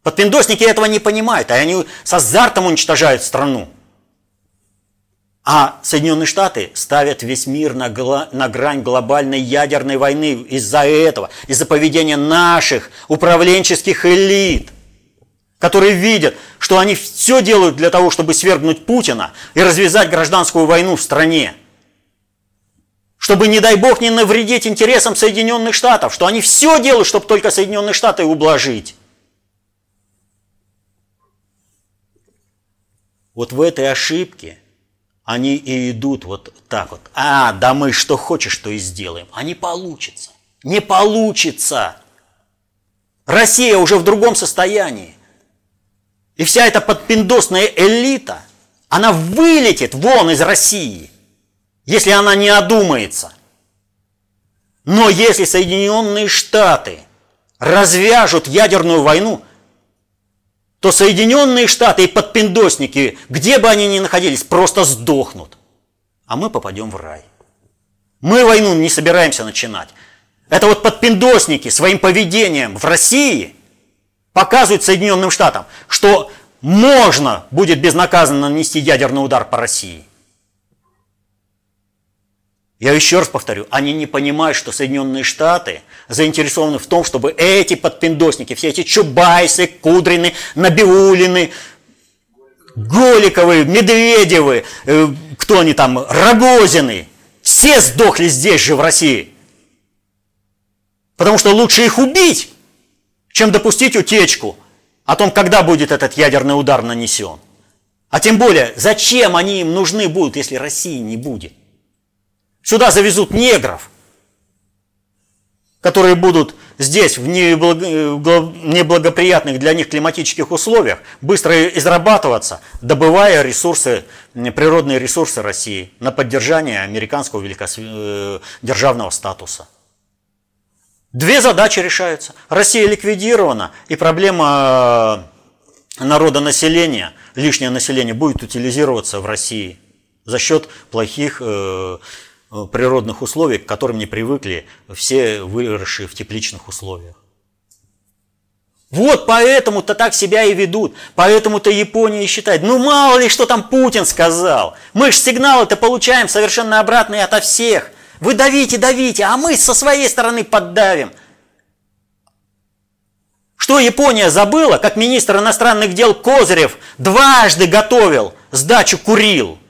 Подпиндосники этого не понимают, а они с азартом уничтожают страну. А Соединенные Штаты ставят весь мир на, гла- на грань глобальной ядерной войны из-за этого, из-за поведения наших управленческих элит, которые видят, что они все делают для того, чтобы свергнуть Путина и развязать гражданскую войну в стране чтобы, не дай бог, не навредить интересам Соединенных Штатов, что они все делают, чтобы только Соединенные Штаты ублажить. Вот в этой ошибке они и идут вот так вот. А, да мы что хочешь, что и сделаем. А не получится. Не получится. Россия уже в другом состоянии. И вся эта подпиндосная элита, она вылетит вон из России – если она не одумается. Но если Соединенные Штаты развяжут ядерную войну, то Соединенные Штаты и подпиндосники, где бы они ни находились, просто сдохнут. А мы попадем в рай. Мы войну не собираемся начинать. Это вот подпиндосники своим поведением в России показывают Соединенным Штатам, что можно будет безнаказанно нанести ядерный удар по России. Я еще раз повторю, они не понимают, что Соединенные Штаты заинтересованы в том, чтобы эти подпиндосники, все эти Чубайсы, Кудрины, Набиулины, Голиковы, Медведевы, э, кто они там, Рогозины, все сдохли здесь же, в России. Потому что лучше их убить, чем допустить утечку о том, когда будет этот ядерный удар нанесен. А тем более, зачем они им нужны будут, если России не будет? Сюда завезут негров, которые будут здесь, в неблагоприятных для них климатических условиях, быстро израбатываться, добывая ресурсы, природные ресурсы России на поддержание американского великодержавного статуса. Две задачи решаются. Россия ликвидирована, и проблема народонаселения, лишнее население будет утилизироваться в России за счет плохих э, Э, природных условий, к которым не привыкли все выросшие в тепличных условиях. Вот поэтому-то так себя и ведут, поэтому-то Япония считает, ну мало ли что там Путин сказал, мы же сигналы-то получаем совершенно обратные ото всех. Вы давите, давите, а мы со своей стороны поддавим. Что Япония забыла, как министр иностранных дел Козырев дважды готовил сдачу Курил –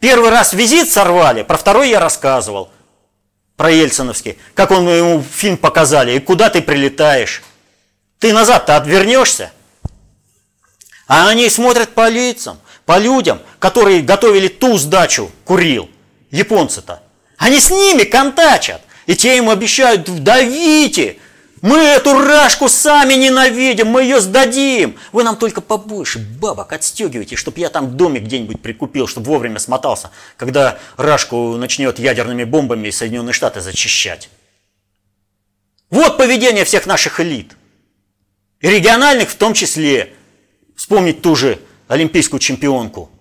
Первый раз визит сорвали, про второй я рассказывал, про Ельциновский, как он ему фильм показали, и куда ты прилетаешь. Ты назад-то отвернешься. А они смотрят по лицам, по людям, которые готовили ту сдачу Курил, японцы-то. Они с ними контачат. И те им обещают, давите, мы эту рашку сами ненавидим, мы ее сдадим. Вы нам только побольше бабок отстегивайте, чтобы я там домик где-нибудь прикупил, чтобы вовремя смотался, когда рашку начнет ядерными бомбами Соединенные Штаты зачищать. Вот поведение всех наших элит. И региональных в том числе. Вспомнить ту же олимпийскую чемпионку –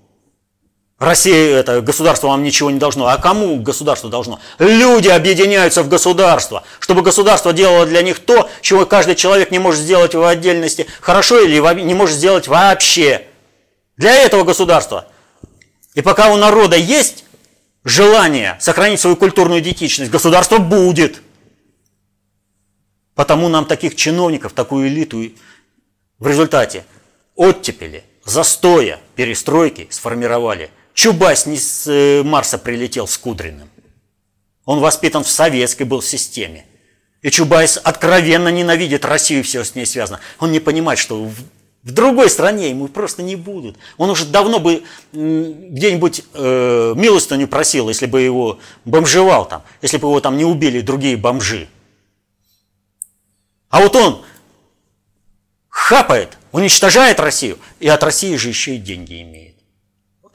Россия, это государство вам ничего не должно. А кому государство должно? Люди объединяются в государство, чтобы государство делало для них то, чего каждый человек не может сделать в отдельности хорошо или не может сделать вообще. Для этого государства. И пока у народа есть желание сохранить свою культурную идентичность, государство будет. Потому нам таких чиновников, такую элиту в результате оттепели, застоя, перестройки сформировали – Чубайс не с э, Марса прилетел с Кудриным. Он воспитан в советской был системе. И Чубайс откровенно ненавидит Россию и все с ней связано. Он не понимает, что в, в другой стране ему просто не будут. Он уже давно бы где-нибудь э, милостыню просил, если бы его бомжевал там, если бы его там не убили другие бомжи. А вот он хапает, уничтожает Россию, и от России же еще и деньги имеет.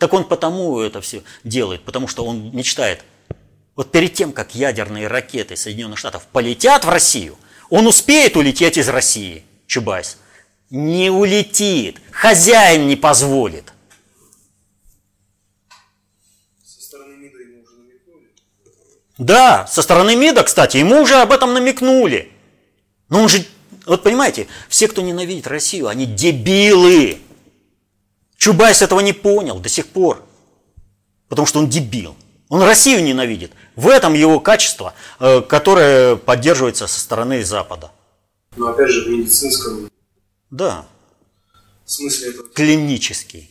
Так он потому это все делает, потому что он мечтает. Вот перед тем, как ядерные ракеты Соединенных Штатов полетят в Россию, он успеет улететь из России, Чубайс. Не улетит, хозяин не позволит. Да, со стороны МИДа, кстати, ему уже об этом намекнули. Но он же, вот понимаете, все, кто ненавидит Россию, они дебилы. Чубайс этого не понял до сих пор, потому что он дебил. Он Россию ненавидит. В этом его качество, э, которое поддерживается со стороны Запада. Но опять же в медицинском да. смысле это... Клинический.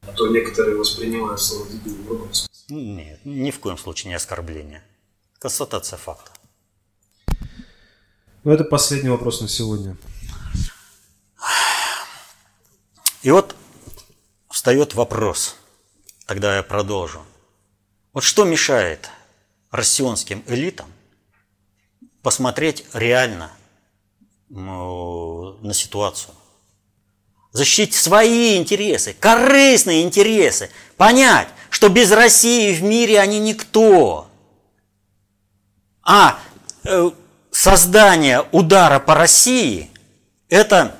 А то некоторые воспринимают слово дебил в другом смысле. Нет, ни в коем случае не оскорбление. Констатация факта. Ну, это последний вопрос на сегодня. И вот встает вопрос, тогда я продолжу. Вот что мешает россионским элитам посмотреть реально на ситуацию? Защитить свои интересы, корыстные интересы, понять, что без России в мире они никто. А э, создание удара по России – это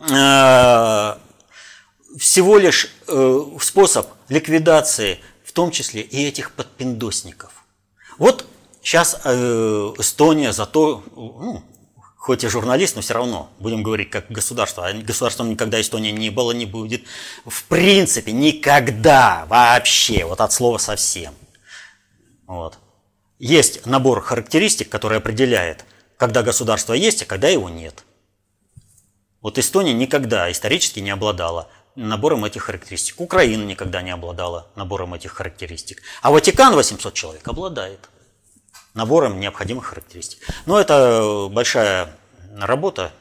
э, всего лишь э, способ ликвидации, в том числе и этих подпиндосников. Вот сейчас э, Эстония за то, ну, хоть и журналист, но все равно будем говорить как государство. А государством никогда Эстония не было, не будет. В принципе, никогда вообще, вот от слова совсем. Вот. Есть набор характеристик, который определяет, когда государство есть, а когда его нет. Вот Эстония никогда исторически не обладала набором этих характеристик. Украина никогда не обладала набором этих характеристик. А Ватикан 800 человек обладает набором необходимых характеристик. Но это большая работа.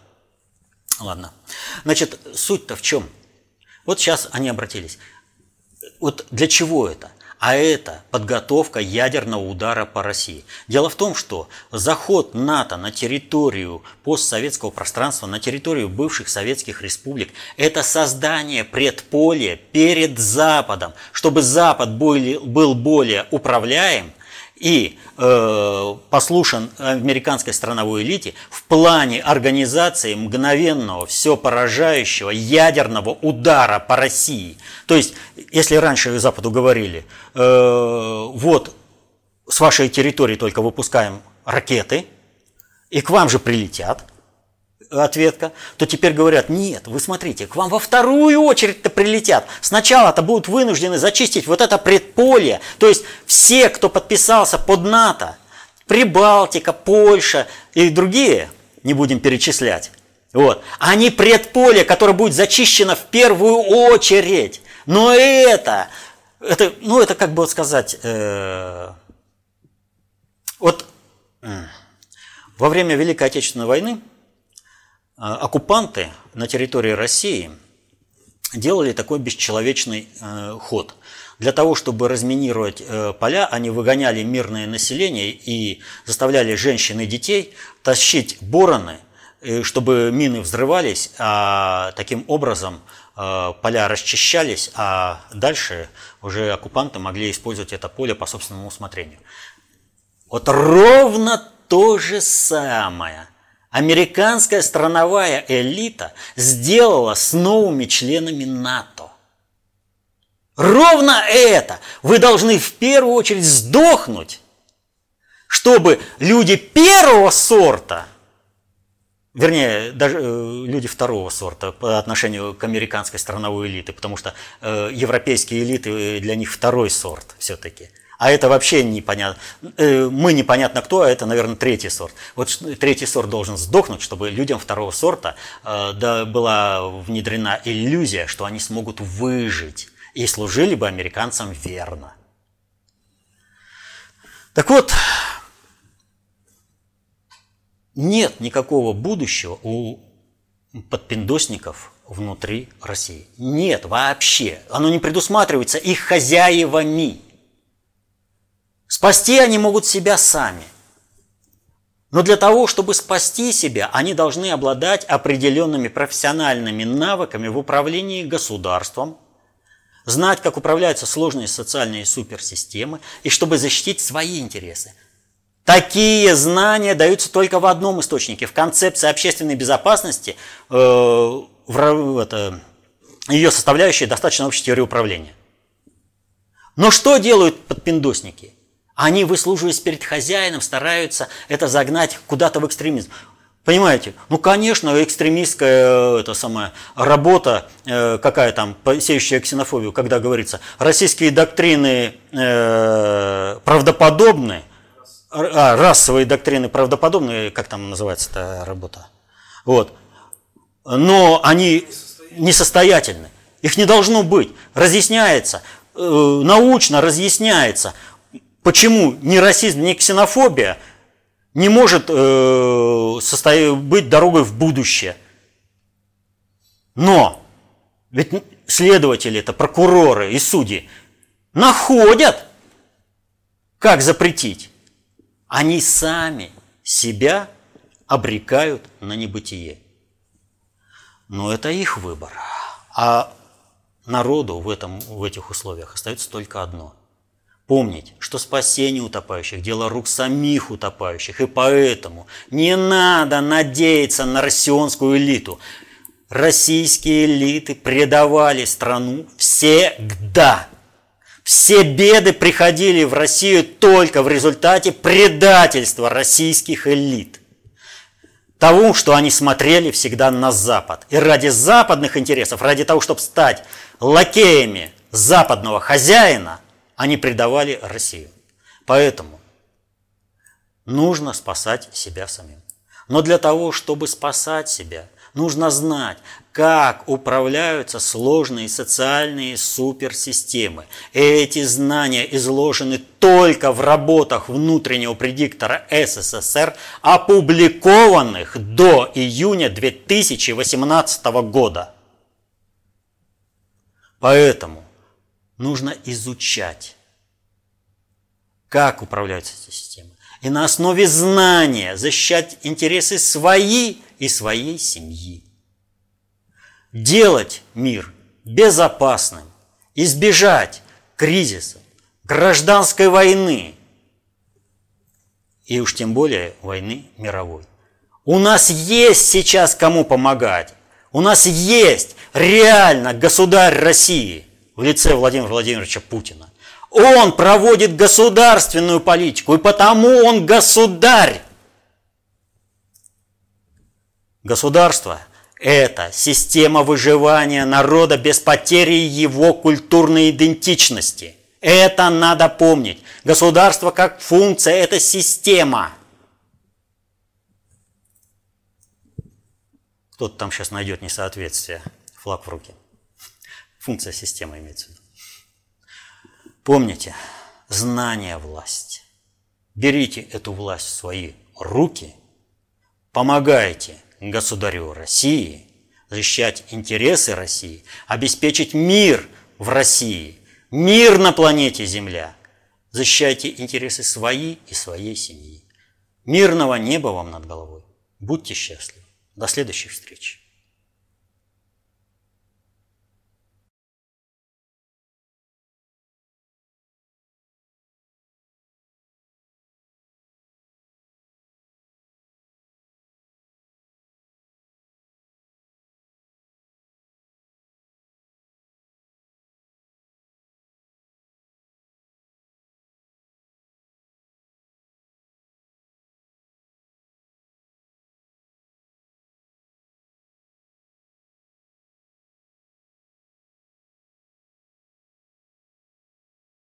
Ладно. Значит, суть-то в чем? Вот сейчас они обратились. Вот для чего это? А это подготовка ядерного удара по России. Дело в том, что заход НАТО на территорию постсоветского пространства, на территорию бывших советских республик, это создание предполя перед Западом, чтобы Запад был более управляем и э, послушан американской страновой элите в плане организации мгновенного, все поражающего ядерного удара по России. То есть, если раньше Западу говорили, э, вот с вашей территории только выпускаем ракеты, и к вам же прилетят – ответка, то теперь говорят, нет, вы смотрите, к вам во вторую очередь-то прилетят. Сначала-то будут вынуждены зачистить вот это предполье. То есть все, кто подписался под НАТО, Прибалтика, Польша и другие, не будем перечислять, вот, они предполе, которое будет зачищено в первую очередь. Но это, это ну это как бы сказать, э, вот во время Великой Отечественной войны оккупанты на территории России делали такой бесчеловечный ход. Для того, чтобы разминировать поля, они выгоняли мирное население и заставляли женщин и детей тащить бороны, чтобы мины взрывались, а таким образом Э, поля расчищались, а дальше уже оккупанты могли использовать это поле по собственному усмотрению. Вот ровно то же самое американская страновая элита сделала с новыми членами НАТО. Ровно это вы должны в первую очередь сдохнуть, чтобы люди первого сорта – вернее, даже э, люди второго сорта по отношению к американской страновой элите, потому что э, европейские элиты для них второй сорт все-таки. А это вообще непонятно. Э, мы непонятно кто, а это, наверное, третий сорт. Вот третий сорт должен сдохнуть, чтобы людям второго сорта да, была внедрена иллюзия, что они смогут выжить и служили бы американцам верно. Так вот, нет никакого будущего у подпиндосников внутри России. Нет вообще. Оно не предусматривается их хозяевами. Спасти они могут себя сами. Но для того, чтобы спасти себя, они должны обладать определенными профессиональными навыками в управлении государством, знать, как управляются сложные социальные суперсистемы, и чтобы защитить свои интересы – Такие знания даются только в одном источнике, в концепции общественной безопасности, э, в, это, ее составляющие достаточно общей теории управления. Но что делают подпиндосники? Они, выслуживаясь перед хозяином, стараются это загнать куда-то в экстремизм. Понимаете? Ну, конечно, экстремистская э, это самая, работа, э, какая там, сеющая ксенофобию, когда говорится, российские доктрины э, правдоподобны, а, расовые доктрины правдоподобные, как там называется эта работа. Вот. Но они несостоятельны. Их не должно быть. Разъясняется, э, научно разъясняется, почему ни расизм, ни ксенофобия не может э, быть дорогой в будущее. Но ведь следователи, это прокуроры и судьи, находят, как запретить они сами себя обрекают на небытие. Но это их выбор. А народу в, этом, в этих условиях остается только одно. Помнить, что спасение утопающих – дело рук самих утопающих. И поэтому не надо надеяться на россионскую элиту. Российские элиты предавали страну всегда. Все беды приходили в Россию только в результате предательства российских элит. Того, что они смотрели всегда на Запад. И ради западных интересов, ради того, чтобы стать лакеями западного хозяина, они предавали Россию. Поэтому нужно спасать себя самим. Но для того, чтобы спасать себя, нужно знать, как управляются сложные социальные суперсистемы. Эти знания изложены только в работах внутреннего предиктора СССР, опубликованных до июня 2018 года. Поэтому нужно изучать, как управляются эти системы. И на основе знания защищать интересы свои и своей семьи делать мир безопасным, избежать кризиса, гражданской войны и уж тем более войны мировой. У нас есть сейчас кому помогать. У нас есть реально государь России в лице Владимира Владимировича Путина. Он проводит государственную политику, и потому он государь. Государство – это система выживания народа без потери его культурной идентичности. Это надо помнить. Государство как функция – это система. Кто-то там сейчас найдет несоответствие. Флаг в руки. Функция системы имеется в виду. Помните, знание – власть. Берите эту власть в свои руки, помогайте – государю России, защищать интересы России, обеспечить мир в России, мир на планете Земля. Защищайте интересы свои и своей семьи. Мирного неба вам над головой. Будьте счастливы. До следующих встреч.